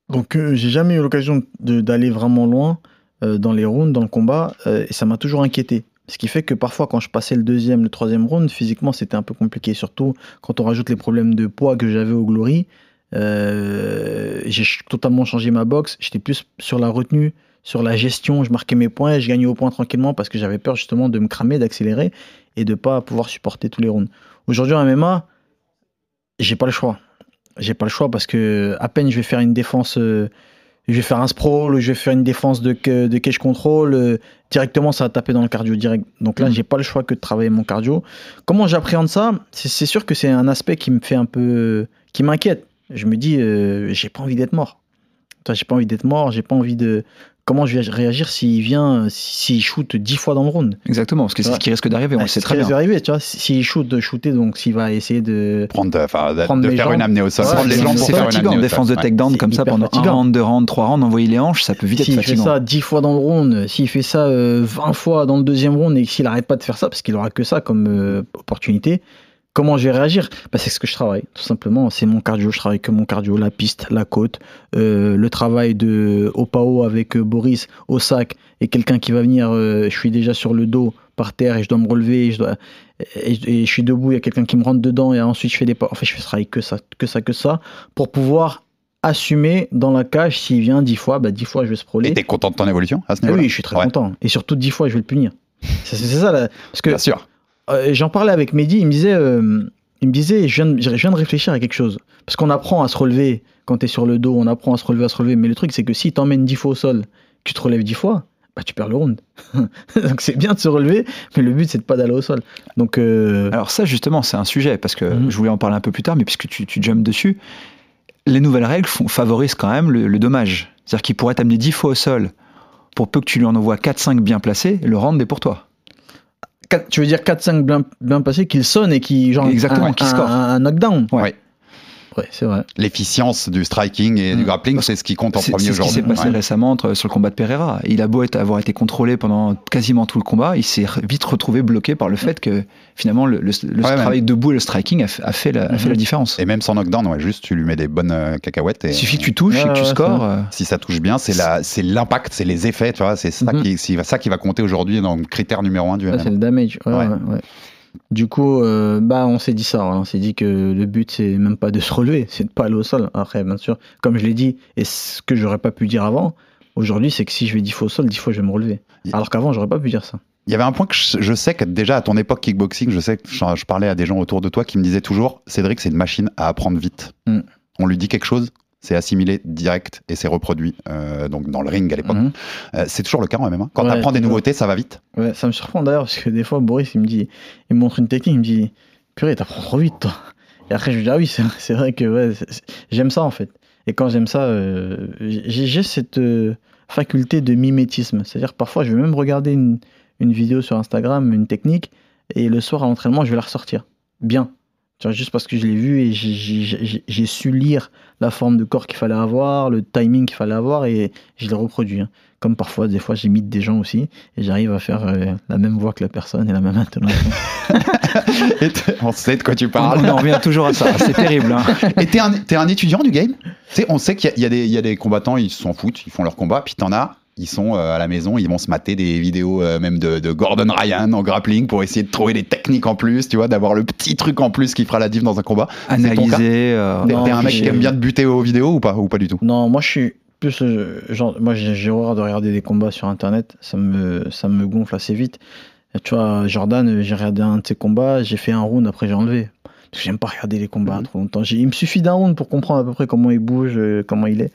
Donc, euh, j'ai jamais eu l'occasion d'aller vraiment loin euh, dans les rounds, dans le combat, et ça m'a toujours inquiété. Ce qui fait que parfois, quand je passais le deuxième, le troisième round, physiquement, c'était un peu compliqué. Surtout quand on rajoute les problèmes de poids que j'avais au Glory. J'ai totalement changé ma boxe. J'étais plus sur la retenue, sur la gestion. Je marquais mes points et je gagnais au point tranquillement parce que j'avais peur justement de me cramer, d'accélérer et de pas pouvoir supporter tous les rounds. Aujourd'hui, en MMA, j'ai pas le choix. J'ai pas le choix parce que à peine je vais faire une défense, euh, je vais faire un sprawl, ou je vais faire une défense de, de cage control, euh, directement ça va taper dans le cardio direct. Donc là, j'ai pas le choix que de travailler mon cardio. Comment j'appréhende ça? C'est sûr que c'est un aspect qui me fait un peu, qui m'inquiète. Je me dis, euh, j'ai pas envie d'être mort. Toi, j'ai pas envie d'être mort. J'ai pas envie de. Comment je vais réagir s'il vient, s'il shoot 10 fois dans le round Exactement, parce que c'est ce qui risque d'arriver, on le Ouais, sait c'est très ce qui bien. risque d'arriver, tu vois. S'il shoot, de shooter, donc s'il va essayer de. Prendre, de- enfin, de, Prendre de mes faire jambes. une amenée au sol. Ouais, Prendre les c'est- jambes pour C'est faire une fatigant, au défense de takedown comme ça pendant fatigant. un round, deux rounds, trois rounds, envoyer les hanches, ça peut vite être S'il fait fatigant. ça 10 fois dans le round, s'il fait ça euh, 20 fois dans le deuxième round et s'il arrête pas de faire ça, parce qu'il aura que ça comme euh, opportunité, Comment je vais réagir? Bah, C'est ce que je travaille, tout simplement. C'est mon cardio. Je travaille que mon cardio, la piste, la côte, euh, le travail de Opao avec euh, Boris au sac et quelqu'un qui va venir. euh, je suis déjà sur le dos par terre et je dois me relever. Et je, dois, et, et je suis debout. Il y a quelqu'un qui me rentre dedans et ensuite je fais des pas. En fait, je fais travailler que ça, que ça, que ça pour pouvoir assumer dans la cage s'il vient dix fois, bah, dix fois je vais sprawler. Et t'es content de ton évolution à ce Ah niveau-là? oui, je suis très Ouais, content. Et surtout dix fois je vais le punir. C'est c'est ça là. Parce que Bien sûr. Euh, j'en parlais avec Mehdi, il me disait, euh, il me disait, je viens, de, je viens de réfléchir à quelque chose. Parce qu'on apprend à se relever quand tu es sur le dos, on apprend à se relever, à se relever. Mais le truc, c'est que si tu emmènes 10 fois au sol, tu te relèves 10 fois, bah, tu perds le round. Donc c'est bien de se relever, mais le but, c'est de pas d'aller au sol. Donc, euh, Alors ça, justement, c'est un sujet, parce que Mhm. je voulais en parler un peu plus tard, mais puisque tu, tu jumps dessus, les nouvelles règles font- favorisent quand même le, le dommage. C'est-à-dire qu'il pourrait t'amener 10 fois au sol, pour peu que tu lui en envoies 4-5 bien placés, le round est pour toi. Quatre- tu veux dire 4-5 bien, bien passés, qu'il sonne et qui genre Exactement, un, qui score. Un, un knockdown. Ouais. Ouais. C'est vrai. L'efficience du striking et du Mm. grappling, c'est ce qui compte en premier c'est ce qui aujourd'hui. s'est passé Ouais. récemment entre- sur le combat de Pereira. Il a beau être- avoir été contrôlé pendant quasiment tout le combat, il s'est vite retrouvé bloqué par le fait que finalement le, le- le Ouais, travail debout et le striking a, fait- a fait, la, a fait Mhm. la différence. Et même sans knockdown, ouais, juste tu lui mets des bonnes euh, cacahuètes. Et Il suffit que tu touches Ouais, et que tu ouais, scores. euh, Si ça touche bien, c'est l'impact, c'est les effets, tu vois. C'est ça, qui, c'est ça qui va compter aujourd'hui dans le critère numéro un du Là, c'est MMA. le damage. Du coup, euh, bah, on s'est dit ça. ouais. On s'est dit que le but, c'est même pas de se relever, c'est de pas aller au sol. Après, bien sûr, comme je l'ai dit, et ce que j'aurais pas pu dire avant, aujourd'hui, c'est que si je vais 10 fois au sol, 10 fois, je vais me relever. Alors qu'avant, j'aurais pas pu dire ça. Il y avait un point que je, sais que déjà à ton époque kickboxing, je sais que je, je parlais à des gens autour de toi qui me disaient toujours Cédric, c'est une machine à apprendre vite. Mm. On lui dit quelque chose, c'est assimilé direct et c'est reproduit euh, donc dans le ring à l'époque. Mhm. Euh, c'est toujours le cas en MMA. Quand Ouais, tu apprends des nouveautés, ça va vite. Ouais, ça me surprend d'ailleurs, parce que des fois, Boris, il me dit, il me montre une technique, il me dit, purée, t'apprends trop vite, toi. Et après, je lui dis, ah oui, c'est vrai que ouais, j'aime ça, en fait. Et quand j'aime ça, euh, j'ai cette faculté de mimétisme. C'est-à-dire, parfois, je vais même regarder une, une vidéo sur Instagram, une technique, et le soir à l'entraînement, je vais la ressortir. Bien. Tu vois, juste parce que je l'ai vu et j'ai- su lire la forme de corps qu'il fallait avoir, le timing qu'il fallait avoir, et je l'ai reproduit. hein. Comme parfois, des fois, j'imite des gens aussi, et j'arrive à faire euh, la même voix que la personne et la même intonation. On sait de quoi tu parles. on en revient toujours à ça. C'est terrible. hein. Et t'es un, un étudiant du game? On sait qu'il y, y y a des combattants, ils s'en foutent, ils font leur combat, puis t'en as, ils sont euh, à la maison, ils vont se mater des vidéos euh, même de, de Gordon Ryan en grappling pour essayer de trouver des techniques en plus, tu vois, d'avoir le petit truc en plus qui fera la diff dans un combat. Analyser. euh, T'es un mec qui aime bien te buter aux vidéos ou pas, ou pas du tout non, moi, je suis plus. genre, moi, j'ai horreur de regarder des combats sur Internet, ça me, ça me gonfle assez vite. Tu vois, Jordan, j'ai regardé un de ses combats, j'ai fait un round, après j'ai enlevé. Parce que j'aime pas regarder les combats Mhm. trop longtemps. Il me suffit d'un round pour comprendre à peu près comment il bouge, comment il est.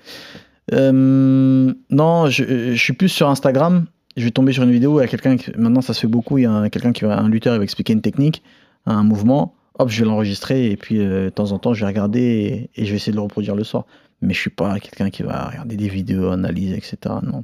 Euh, non, je, suis plus sur Instagram. Je vais tomber sur une vidéo, il y a quelqu'un maintenant ça se fait beaucoup, il y a un- quelqu'un qui va, un lutteur, il va expliquer une technique, un mouvement, hop, je vais l'enregistrer et puis euh, de temps en temps je vais regarder et, je vais essayer de le reproduire le soir. Mais je suis pas quelqu'un qui va regarder des vidéos, analyser, etc. Non.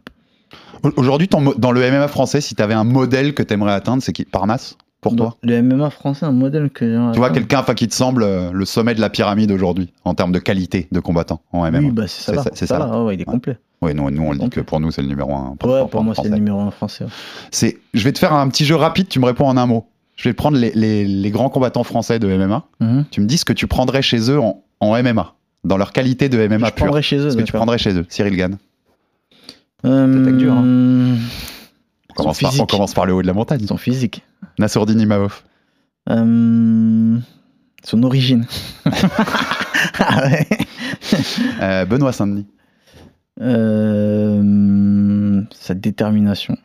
Au- Aujourd'hui, dans le MMA français, si t'avais un modèle que t'aimerais atteindre, c'est qui? Parnasse? Pour toi Le MMA français, un modèle que Tu vois, quelqu'un qui te semble euh, le sommet de la pyramide aujourd'hui, en termes de qualité de combattant en MMA Oui, bah c'est ça. C'est ça- ça. Ouais, ouais, il est Ouais. complet. Oui, nous, nous on le dit que pour nous, c'est le numéro un. Ouais, pour moi c'est le numéro un français. ouais. C'est, je vais te faire un petit jeu rapide, tu me réponds en un mot. Je vais te prendre les, les- les grands combattants français de MMA. Mhm. Tu me dis ce que tu prendrais chez eux en, en MMA, dans leur qualité de MMA Je pure. prendrais chez eux. Ce que tu prendrais chez eux. Cyril Gann. Euh, attaque dure, On commence, par, on commence par le haut de la montagne. Son physique. Nassourdine Imavov. Euh, Son origine. Ah ouais. Euh, Benoît Saint-Denis. Euh, Sa détermination.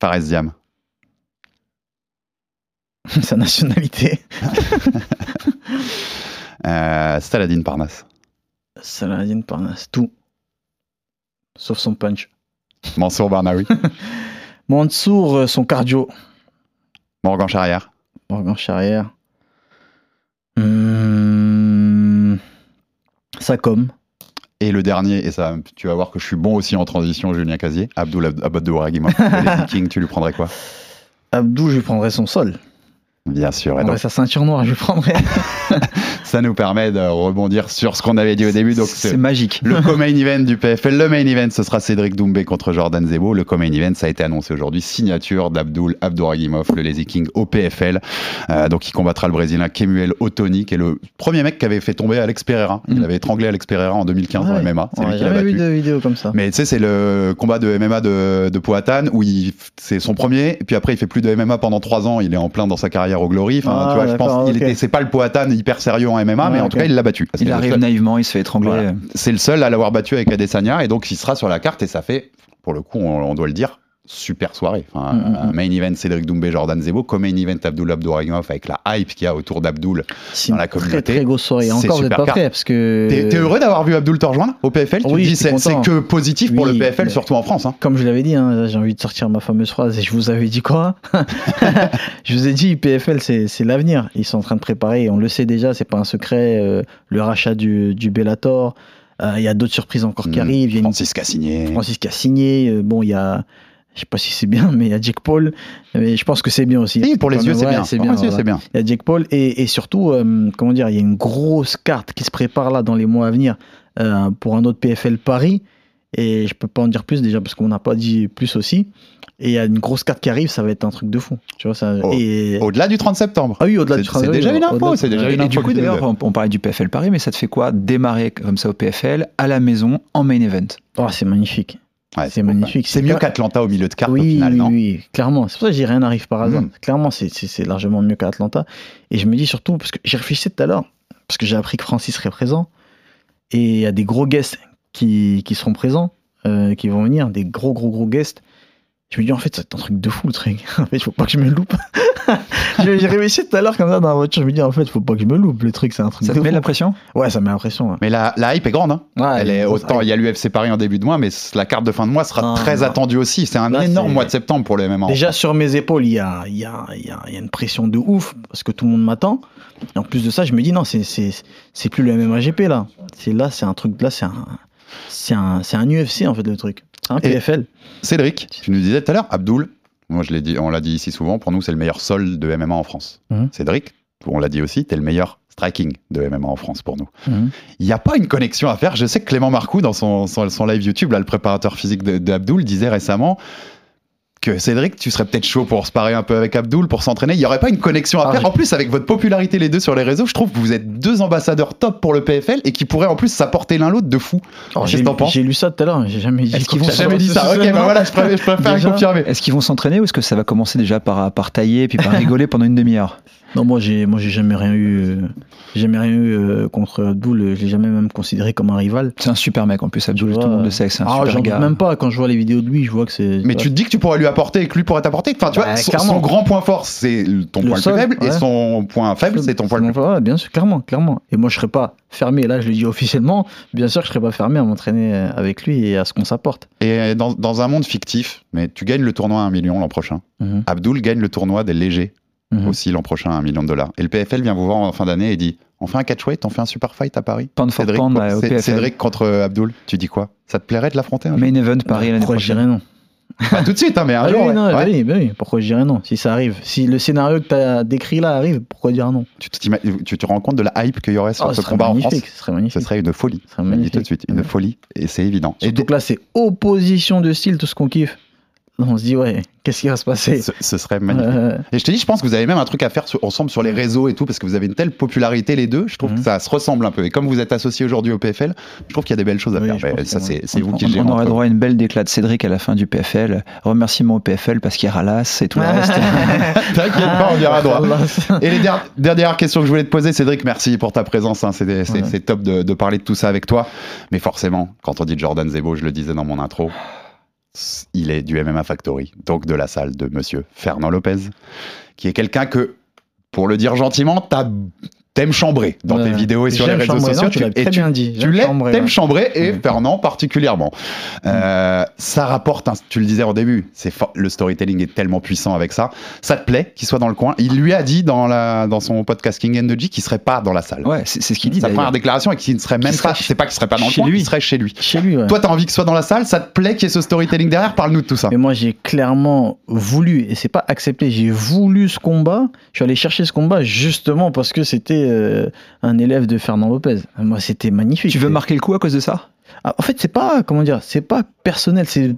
Fares Diam. Sa nationalité. Saladin Parnasse. Saladin Parnasse. Tout. Sauf son punch. Mansour Barnaoui. Mansour, son cardio. Morgan Charrière. Morgan Charrière. Hum, Sa com. Et le dernier, et ça, tu vas voir que je suis bon aussi en transition, Julien Casier. Abdul Abad de Waragimov. Les Vikings, tu lui prendrais quoi? Abdou, je lui prendrais son sol. Bien sûr. Et donc, sa ceinture noire, je le prendrais. ça nous permet de rebondir sur ce qu'on avait dit au début. Donc, C'est magique. le co-main event du PFL. Le main event, ce sera Cédric Doumbé contre Jordan Zebo. Le co-main event, ça a été annoncé aujourd'hui. Signature d'Abdul Abdouragimov, le Lazy King au PFL. Euh, donc, il combattra le Brésilien Kemuel Otoni, qui est le premier mec qui avait fait tomber Alex Pereira. Il Mm. avait étranglé Alex Pereira en 2015 Ouais. dans MMA. C'est lui qui l'a battu. de vidéo comme ça. Mais tu sais, c'est le combat de MMA de, de Powhatan où c'est son premier, et puis après il fait plus de MMA pendant trois ans, il est en plein dans sa carrière au Glory. Enfin, Ah, tu vois, je pense d'accord, qu'il ok. était, c'est pas le Powhatan hyper sérieux en MMA, mais Ah, en tout cas il l'a battu. Il arrive seul- naïvement, il se fait étrangler. voilà. C'est le seul à l'avoir battu avec Adesanya, et donc il sera sur la carte, et ça fait, pour le coup, on, on doit le dire, super soirée. Enfin, Mm, mm, un main event Cédric Doumbé, Jordan Zebo, comme main event Abdul Abdouragimov avec la hype qu'il y a autour d'Abdul. C'est dans une la très communauté, très grosse soirée. Encore, vous n'êtes pas parce que. T'es, heureux d'avoir vu Abdul te rejoindre au PFL Tu Oui, je suis c'est, que positif pour Oui, le PFL, surtout en France. Hein. Comme je l'avais dit, hein, j'ai envie de sortir ma fameuse phrase et je vous avais dit quoi? Je vous ai dit, PFL, c'est l'avenir. Ils sont en train de préparer, on le sait déjà, c'est pas un secret, euh, le rachat du, du Bellator. Euh, Il y a d'autres surprises encore qui Mm. arrivent. Francis qui a signé. Francis qui a signé. euh, bon, il y a. Je sais pas si c'est bien, mais il y a Jake Paul. Mais je pense que c'est bien aussi. Oui, pour les yeux, c'est bien. C'est bien. voilà. c'est bien. Il y a Jake Paul et, et surtout, euh, comment dire, il y a une grosse carte qui se prépare là dans les mois à venir euh, pour un autre PFL Paris. Et je peux pas en dire plus déjà parce qu'on n'a pas dit plus aussi. Et il y a une grosse carte qui arrive, ça va être un truc de fou. Tu vois, ça, Oh, et... Au-delà du 30 septembre. Ah oui, au-delà C'est- du c'est travail, déjà oui, une info, c'est déjà une info du coup, d'ailleurs, on parlait du PFL Paris, mais ça te fait quoi démarrer comme ça au PFL à la maison en main event? Oh, c'est magnifique. Ouais, c'est magnifique. C'est mieux qu'Atlanta au milieu de carte au oui, final, oui, non oui, clairement. C'est pour ça que je dis rien n'arrive par hasard. Mm. Clairement, c'est- largement mieux qu'à Atlanta. Et je me dis surtout, parce que j'ai réfléchi tout à l'heure, parce que j'ai appris que Francis serait présent, et il y a des gros guests qui, qui seront présents, euh, qui vont venir, des gros, gros, gros guests. Je me dis, en fait, c'est un truc de fou, le truc. En fait, il faut pas que je me loupe. j'ai réfléchi tout à l'heure comme ça dans la voiture. Je me dis, en fait, il faut pas que je me loupe. Le truc, c'est un truc Ça de te met la pression Ouais, ça met la pression. ouais. Mais la, la hype est grande. Hein. Ouais, Elle il y a est autant, il y a l'UFC Paris en début de mois, mais la carte de fin de mois sera Ah, très attendue aussi. C'est un Là, énorme mois de septembre pour le MMA. Déjà sur mes épaules, il y a, il y, a, il y, a, il y a une pression de ouf parce que tout le monde m'attend. Et en plus de ça, je me dis non, c'est c'est c'est plus le MMAGP là. C'est là, c'est un truc là, c'est un c'est un UFC en fait le truc. C'est un PFL. Cédric, tu nous disais tout à l'heure, Abdul, moi je l'ai dit, on l'a dit ici souvent, pour nous c'est le meilleur sol de MMA en France. Mhm. Cédric, on l'a dit aussi, t'es le meilleur striking de MMA en France pour nous. Mhm. Il n'y a pas une connexion à faire. Je sais que Clément Marcoux, dans son, son, son live YouTube, là, le préparateur physique de- d'Abdul, disait récemment que Cédric, tu serais peut-être chaud pour se parer un peu avec Abdul, pour s'entraîner. Il n'y aurait pas une connexion à Ah, faire. En plus, avec votre popularité les deux sur les réseaux, je trouve que vous êtes deux ambassadeurs top pour le PFL et qui pourraient en plus s'apporter l'un l'autre de fou. Oh, Qu'est-ce j'ai que lu- t'en penses? J'ai lu ça tout à l'heure. J'ai jamais dit. Est-ce qu'ils vont ça jamais dit soit. ça Ok, bah voilà, je préfère, je préfère Déjà confirmer. Est-ce qu'ils vont s'entraîner ou est-ce que ça va commencer déjà par, par tailler puis par rigoler pendant une demi-heure? Non, moi j'ai moi j'ai jamais rien eu. euh, j'ai jamais rien eu euh, contre Abdul. Je l'ai jamais même considéré comme un rival. C'est un super mec en plus, Abdul, Tu tout le monde le sait, c'est un Ah, super gars. même pas quand je vois les vidéos de lui, je vois que c'est. Mais tu te dis que tu pourrais lui apporter et que lui pourrait t'apporter. Enfin, tu Bah, vois, son, clairement. son grand point fort, c'est ton Le point le plus faible, et son point faible, c'est ton point le plus Ouais, bien sûr, clairement, clairement. Et moi, je serais pas fermé. Là, je le dis officiellement. Bien sûr, je serais pas fermé à m'entraîner avec lui et à ce qu'on s'apporte. Et dans, dans un monde fictif, mais tu gagnes le tournoi à un million l'an prochain. Mhm. Abdul gagne le tournoi des légers Mhm. aussi l'an prochain à un million de dollars. Et le PFL vient vous voir en fin d'année et dit on fait un catchweight, on fait un super fight à Paris? Pound Cédric, pound, co- ouais, au Cé- PFL. Cédric contre euh, Abdul, tu dis quoi? Ça te plairait de l'affronter Main event Paris l'année prochaine. dirais non Pas tout de suite, hein, mais un Ah jour. oui, ouais. non, Ouais. oui, oui, pourquoi je dirais non Si ça arrive, si le scénario que tu as décrit là arrive, pourquoi dire non? Tu, te- t'ima- tu te rends compte de la hype qu'il y aurait sur Ah, ce combat en France? ce serait Ce magnifique. serait une folie. Ce serait Je le dis magnifique. tout de suite, une folie, et c'est évident. Et que là, c'est opposition de style, tout ce qu'on kiffe. On se dit, ouais, qu'est-ce qui va se passer ce, ce serait magnifique. Euh, Et je te dis, je pense que vous avez même un truc à faire sur- ensemble sur les réseaux et tout, parce que vous avez une telle popularité les deux. Je trouve Mhm. que ça se ressemble un peu. Et comme vous êtes associés aujourd'hui au PFL, je trouve qu'il y a des belles choses à Oui, faire. ça, c'est vous On, qui gérez. on aurait droit à une belle déclat de Cédric à la fin du PFL. Remerciement au PFL parce qu'il ralasse et tout le reste. T'inquiète pas, on dira droit. Allah. Et les der- dernières questions que je voulais te poser, Cédric, merci pour ta présence. hein. C'est c'est- Ouais. c'est top de, de parler de tout ça avec toi. Mais forcément, quand on dit Jordan Zebo, je le disais dans mon intro, il est du MMA Factory, donc de la salle de monsieur Fernand Lopez, qui est quelqu'un que, pour le dire gentiment, t'as t'aimes chambrer dans tes vidéos et sur les réseaux chambrer, non, sociaux. tu l'as très bien dit. Tu l'aimes, chambrer, ouais. chambrer et Mm. Fernand particulièrement. Euh, ça rapporte, tu le disais au début, c'est le storytelling est tellement puissant avec ça. Ça te plaît qu'il soit dans le coin? Il lui a dit dans, la, dans son podcast King G qu'il serait pas dans la salle. Ouais, c'est ce qu'il dit Sa première déclaration et qu'il ne serait même serait pas, c'est pas qu'il serait pas dans le chez coin, lui. il serait chez lui. Chez lui, ouais. Toi, t'as envie qu'il soit dans la salle, ça te plaît qu'il y ait ce storytelling derrière? Parle-nous de tout ça. Mais moi, j'ai clairement voulu, et c'est pas accepté, j'ai voulu ce combat. Je suis allé chercher ce combat justement parce que c'était euh, un élève de Fernand Lopez. Moi, c'était magnifique. Tu veux marquer le coup à cause de ça? Ah, En fait, c'est pas, comment dire, c'est pas personnel, c'est,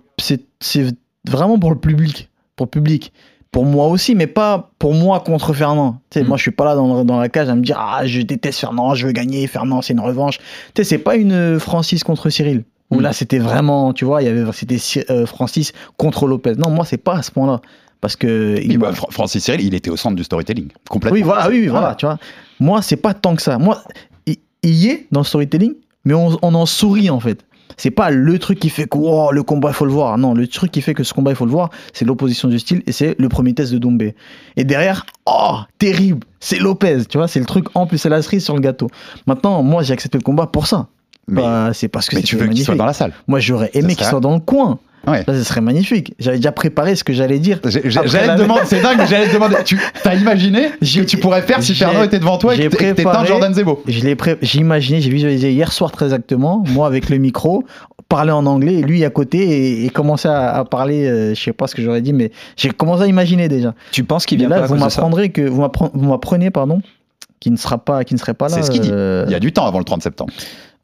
vraiment pour le public. Pour le public. Pour moi aussi, mais pas pour moi contre Fernand. Tu sais, Mm. Moi, je suis pas là dans, dans la cage à me dire Ah, je déteste Fernand, je veux gagner, Fernand, c'est une revanche. Tu sais, c'est pas une euh, Francis contre Cyril. Où Mm. là, c'était vraiment, tu vois, il y avait, c'était euh, Francis contre Lopez. Non, moi, c'est pas à ce point-là. Parce que. Il bah, Francis Cyril, il était au centre du storytelling, complètement. oui, voilà, oui, oui, voilà, Ah. tu vois. Moi, c'est pas tant que ça. Moi, il, y est dans le storytelling, mais on, on en sourit en fait. C'est pas le truc qui fait que wow, le combat, il faut le voir. Non, le truc qui fait que ce combat, il faut le voir, c'est l'opposition du style et c'est le premier test de Dombé. Et derrière, oh, terrible, c'est Lopez, tu vois, c'est le truc en plus, c'est la cerise sur le gâteau. Maintenant, moi, j'ai accepté le combat pour ça. Mais, Bah, c'est parce que mais tu veux qu'il soit dans la salle. Moi, j'aurais Ça aimé qu'il soit dans le coin. Ouais. Là, ce serait magnifique. J'avais déjà préparé ce que j'allais dire. J'ai- j'ai- J'allais la- te demander, c'est dingue, j'allais te demander, tu as imaginé ce que J'ai- tu pourrais faire si j'ai- Fernand était devant toi et j'ai que t'étais Jordan Zebo? Je l'ai pré- j'ai imaginé, j'ai visualisé hier soir très exactement, moi avec le micro, parler en anglais lui à côté et, et commencer à, à parler, euh, je sais pas ce que j'aurais dit, mais j'ai commencé à imaginer déjà. Tu penses qu'il vient là, pas à vous ça? m'apprendrez que vous m'appren- vous m'apprenez pardon, qui ne sera pas, qui ne serait pas là. C'est ce qu'il dit. euh, Il y a du temps avant le 30 septembre.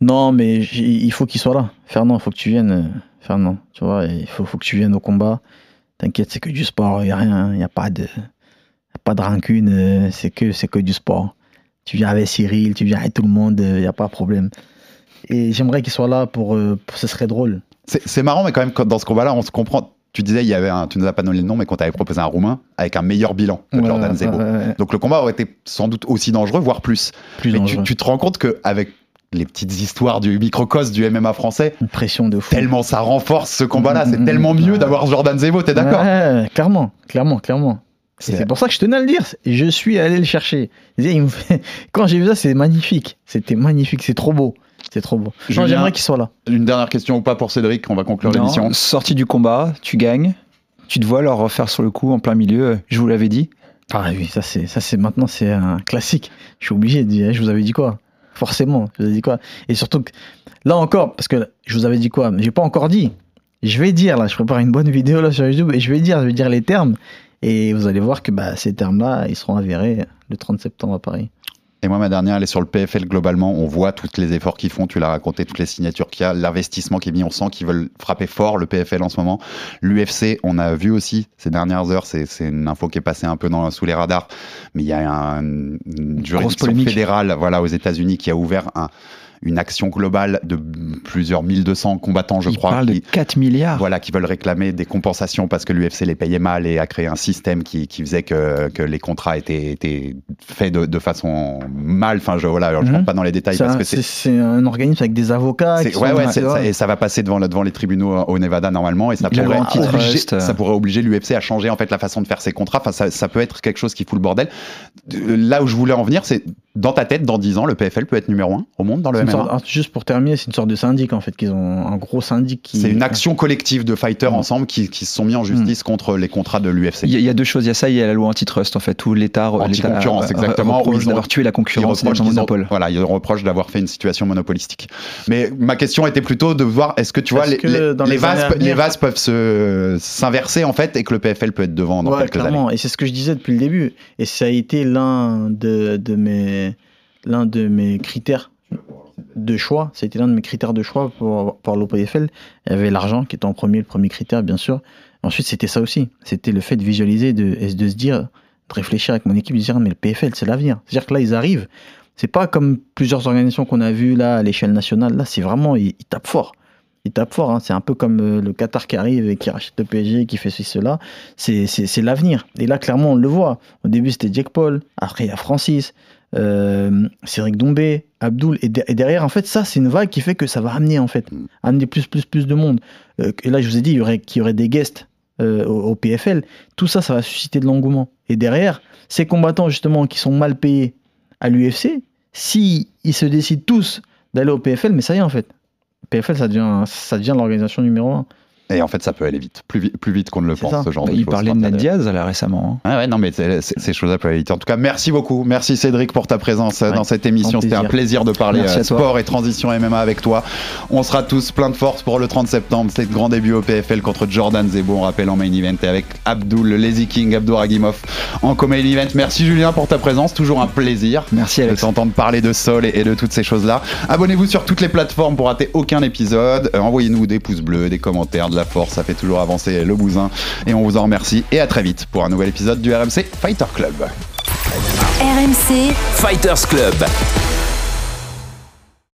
Non, mais il faut qu'il soit là. Fernand, il faut que tu viennes. euh, Fernand, tu vois, il faut, faut que tu viennes au combat. T'inquiète, c'est que du sport, il n'y a rien, il n'y a pas de, pas de rancune, euh, c'est que, c'est que du sport. Tu viens avec Cyril, tu viens avec tout le monde, il n'y a pas de problème. Et j'aimerais qu'il soit là pour, euh, pour- ce serait drôle. C'est marrant, mais quand même, quand- dans ce combat-là, on se comprend. Tu disais, il y avait un, tu nous as pas donné le nom, mais qu'on t'avait proposé un Roumain avec un meilleur bilan que Ouais, Jordan Zebo. ouais, ouais. Donc le combat aurait été sans doute aussi dangereux, voire plus. Plus mais tu, tu te rends compte qu'avec les petites histoires du microcosme du MMA français, Une pression de fou. tellement ça renforce ce combat-là. C'est mm, tellement mm. mieux d'avoir Jordan Zebo, t'es d'accord? Ouais, clairement, clairement, clairement. C'est- C'est pour ça que je tenais à le dire. Je suis allé le chercher. Quand j'ai vu ça, c'est magnifique. C'était magnifique. C'est trop beau. C'est trop beau. J'aimerais qu'il soit là. Une dernière question ou pas pour Cédric, on va conclure Non, l'émission. Sorti du combat, tu gagnes. Tu te vois leur refaire sur le coup en plein milieu. Je vous l'avais dit. Ah oui, ça c'est, ça c'est maintenant c'est un classique. Je suis obligé de dire. Je vous avais dit quoi? Forcément. Je vous avais dit quoi Et surtout là encore, parce que je vous avais dit quoi j'ai pas encore dit. Je vais dire là. Je prépare une bonne vidéo là sur YouTube et je vais dire, je vais dire les termes. Et vous allez voir que bah, ces termes-là, ils seront avérés le 30 septembre à Paris. Et moi, ma dernière, elle est sur le PFL globalement. On voit tous les efforts qu'ils font. Tu l'as raconté, toutes les signatures qu'il y a, l'investissement qui est mis. On sent qu'ils veulent frapper fort le PFL en ce moment. L'UFC, on a vu aussi ces dernières heures. C'est c'est une info qui est passée un peu dans, sous les radars. Mais il y a un- une juridiction fédérale voilà, aux États-Unis qui a ouvert un- une action globale de plusieurs 1200 combattants, je Il crois. parle de qui- 4 milliards. voilà, qui veulent réclamer des compensations parce que l'UFC les payait mal et a créé un système qui, qui faisait que, que les contrats étaient, étaient faits de, de façon mal. Enfin, je, voilà, alors, je Mhm. rentre pas dans les détails parce un, que c'est- un organisme avec des avocats. ouais, ouais, ça- et ça va passer devant, devant les tribunaux au Nevada normalement et ça pourrait, obliger, euh. ça pourrait obliger l'UFC à changer en fait la façon de faire ses contrats. Enfin, ça, ça peut être quelque chose qui fout le bordel. Euh, Là où je voulais en venir, c'est dans ta tête, dans 10 ans, le PFL peut être numéro 1 au monde dans le MMA. Sorte- juste pour terminer, c'est une sorte de syndic en fait, qu'ils ont un gros syndic qui. C'est une action collective de fighters Mhm. ensemble qui, qui se sont mis en justice contre les contrats de l'UFC. Il y, a- il y a deux choses. Il y a ça, il y a la loi antitrust, en fait, où l'État l'État, Anti-concurrence, euh, exactement, reproche où ils d'avoir tué la Ils concurrence ont- monopole. voilà, ils reprochent d'avoir fait une situation monopolistique. Mais ma question était plutôt de voir, est-ce que tu vois, les, que les- vases, les peuvent se s'inverser en fait et que le PFL peut être devant dans Ouais, quelques années. clairement. Et c'est ce que je disais depuis le début. Et ça a été l'un de, de mes l'un de mes critères de choix. Ça a été l'un de mes critères de choix pour, pour l'OPFL. Il y avait l'argent qui était en premier, le premier critère, bien sûr. Ensuite, c'était ça aussi. C'était le fait de visualiser de, et de se dire, de réfléchir avec mon équipe, de dire, mais le PFL, c'est l'avenir. C'est-à-dire que là, ils arrivent. C'est pas comme plusieurs organisations qu'on a vues là à l'échelle nationale. Là, c'est vraiment, ils, tapent fort. Ils tapent fort. hein. C'est un peu comme euh, le Qatar qui arrive et qui rachète le PSG, qui fait ceci, cela. C'est l'avenir. Et là, clairement, on le voit. Au début, c'était Jake Paul. Après, il y a Francis, euh, Cédric Dombé, Abdul. Et, de- et derrière, en fait, ça, c'est une vague qui fait que ça va amener, en fait, amener plus, plus, plus de monde. Euh, et là, je vous ai dit, il y aurait, qu'il y aurait des guests euh, au, au PFL. Tout ça, ça va susciter de l'engouement. Et derrière, ces combattants, justement, qui sont mal payés, à l'UFC, si ils se décident tous d'aller au PFL, mais ça y est en fait. PFL, ça devient, ça devient l'organisation numéro un. Et en fait, ça peut aller vite, plus vite, plus vite qu'on ne le pense, ça. ce genre Bah, de il parlait de Ned Diaz là récemment. hein. Ah ouais, non, mais ces choses-là peuvent aller vite. En tout cas, merci beaucoup. Merci Cédric pour ta présence euh, Ouais, dans cette émission. C'était un plaisir. de parler euh, sport et transition MMA avec toi. On sera tous plein de force pour le 30 septembre. C'est le grand début au PFL contre Jordan Zebo, on rappelle en main event et avec Abdul, le Lazy King, Abdouragimov en co-main event. Merci Julien pour ta présence. Toujours un plaisir. Merci de Alex. t'entendre parler de sol et, et de toutes ces choses-là. Abonnez-vous sur toutes les plateformes pour rater aucun épisode. Euh, Envoyez-nous des pouces bleus, des commentaires, de la force, ça fait toujours avancer le bousin. Et on vous en remercie. Et à très vite pour un nouvel épisode du RMC Fighter Club. RMC, Fighters Club.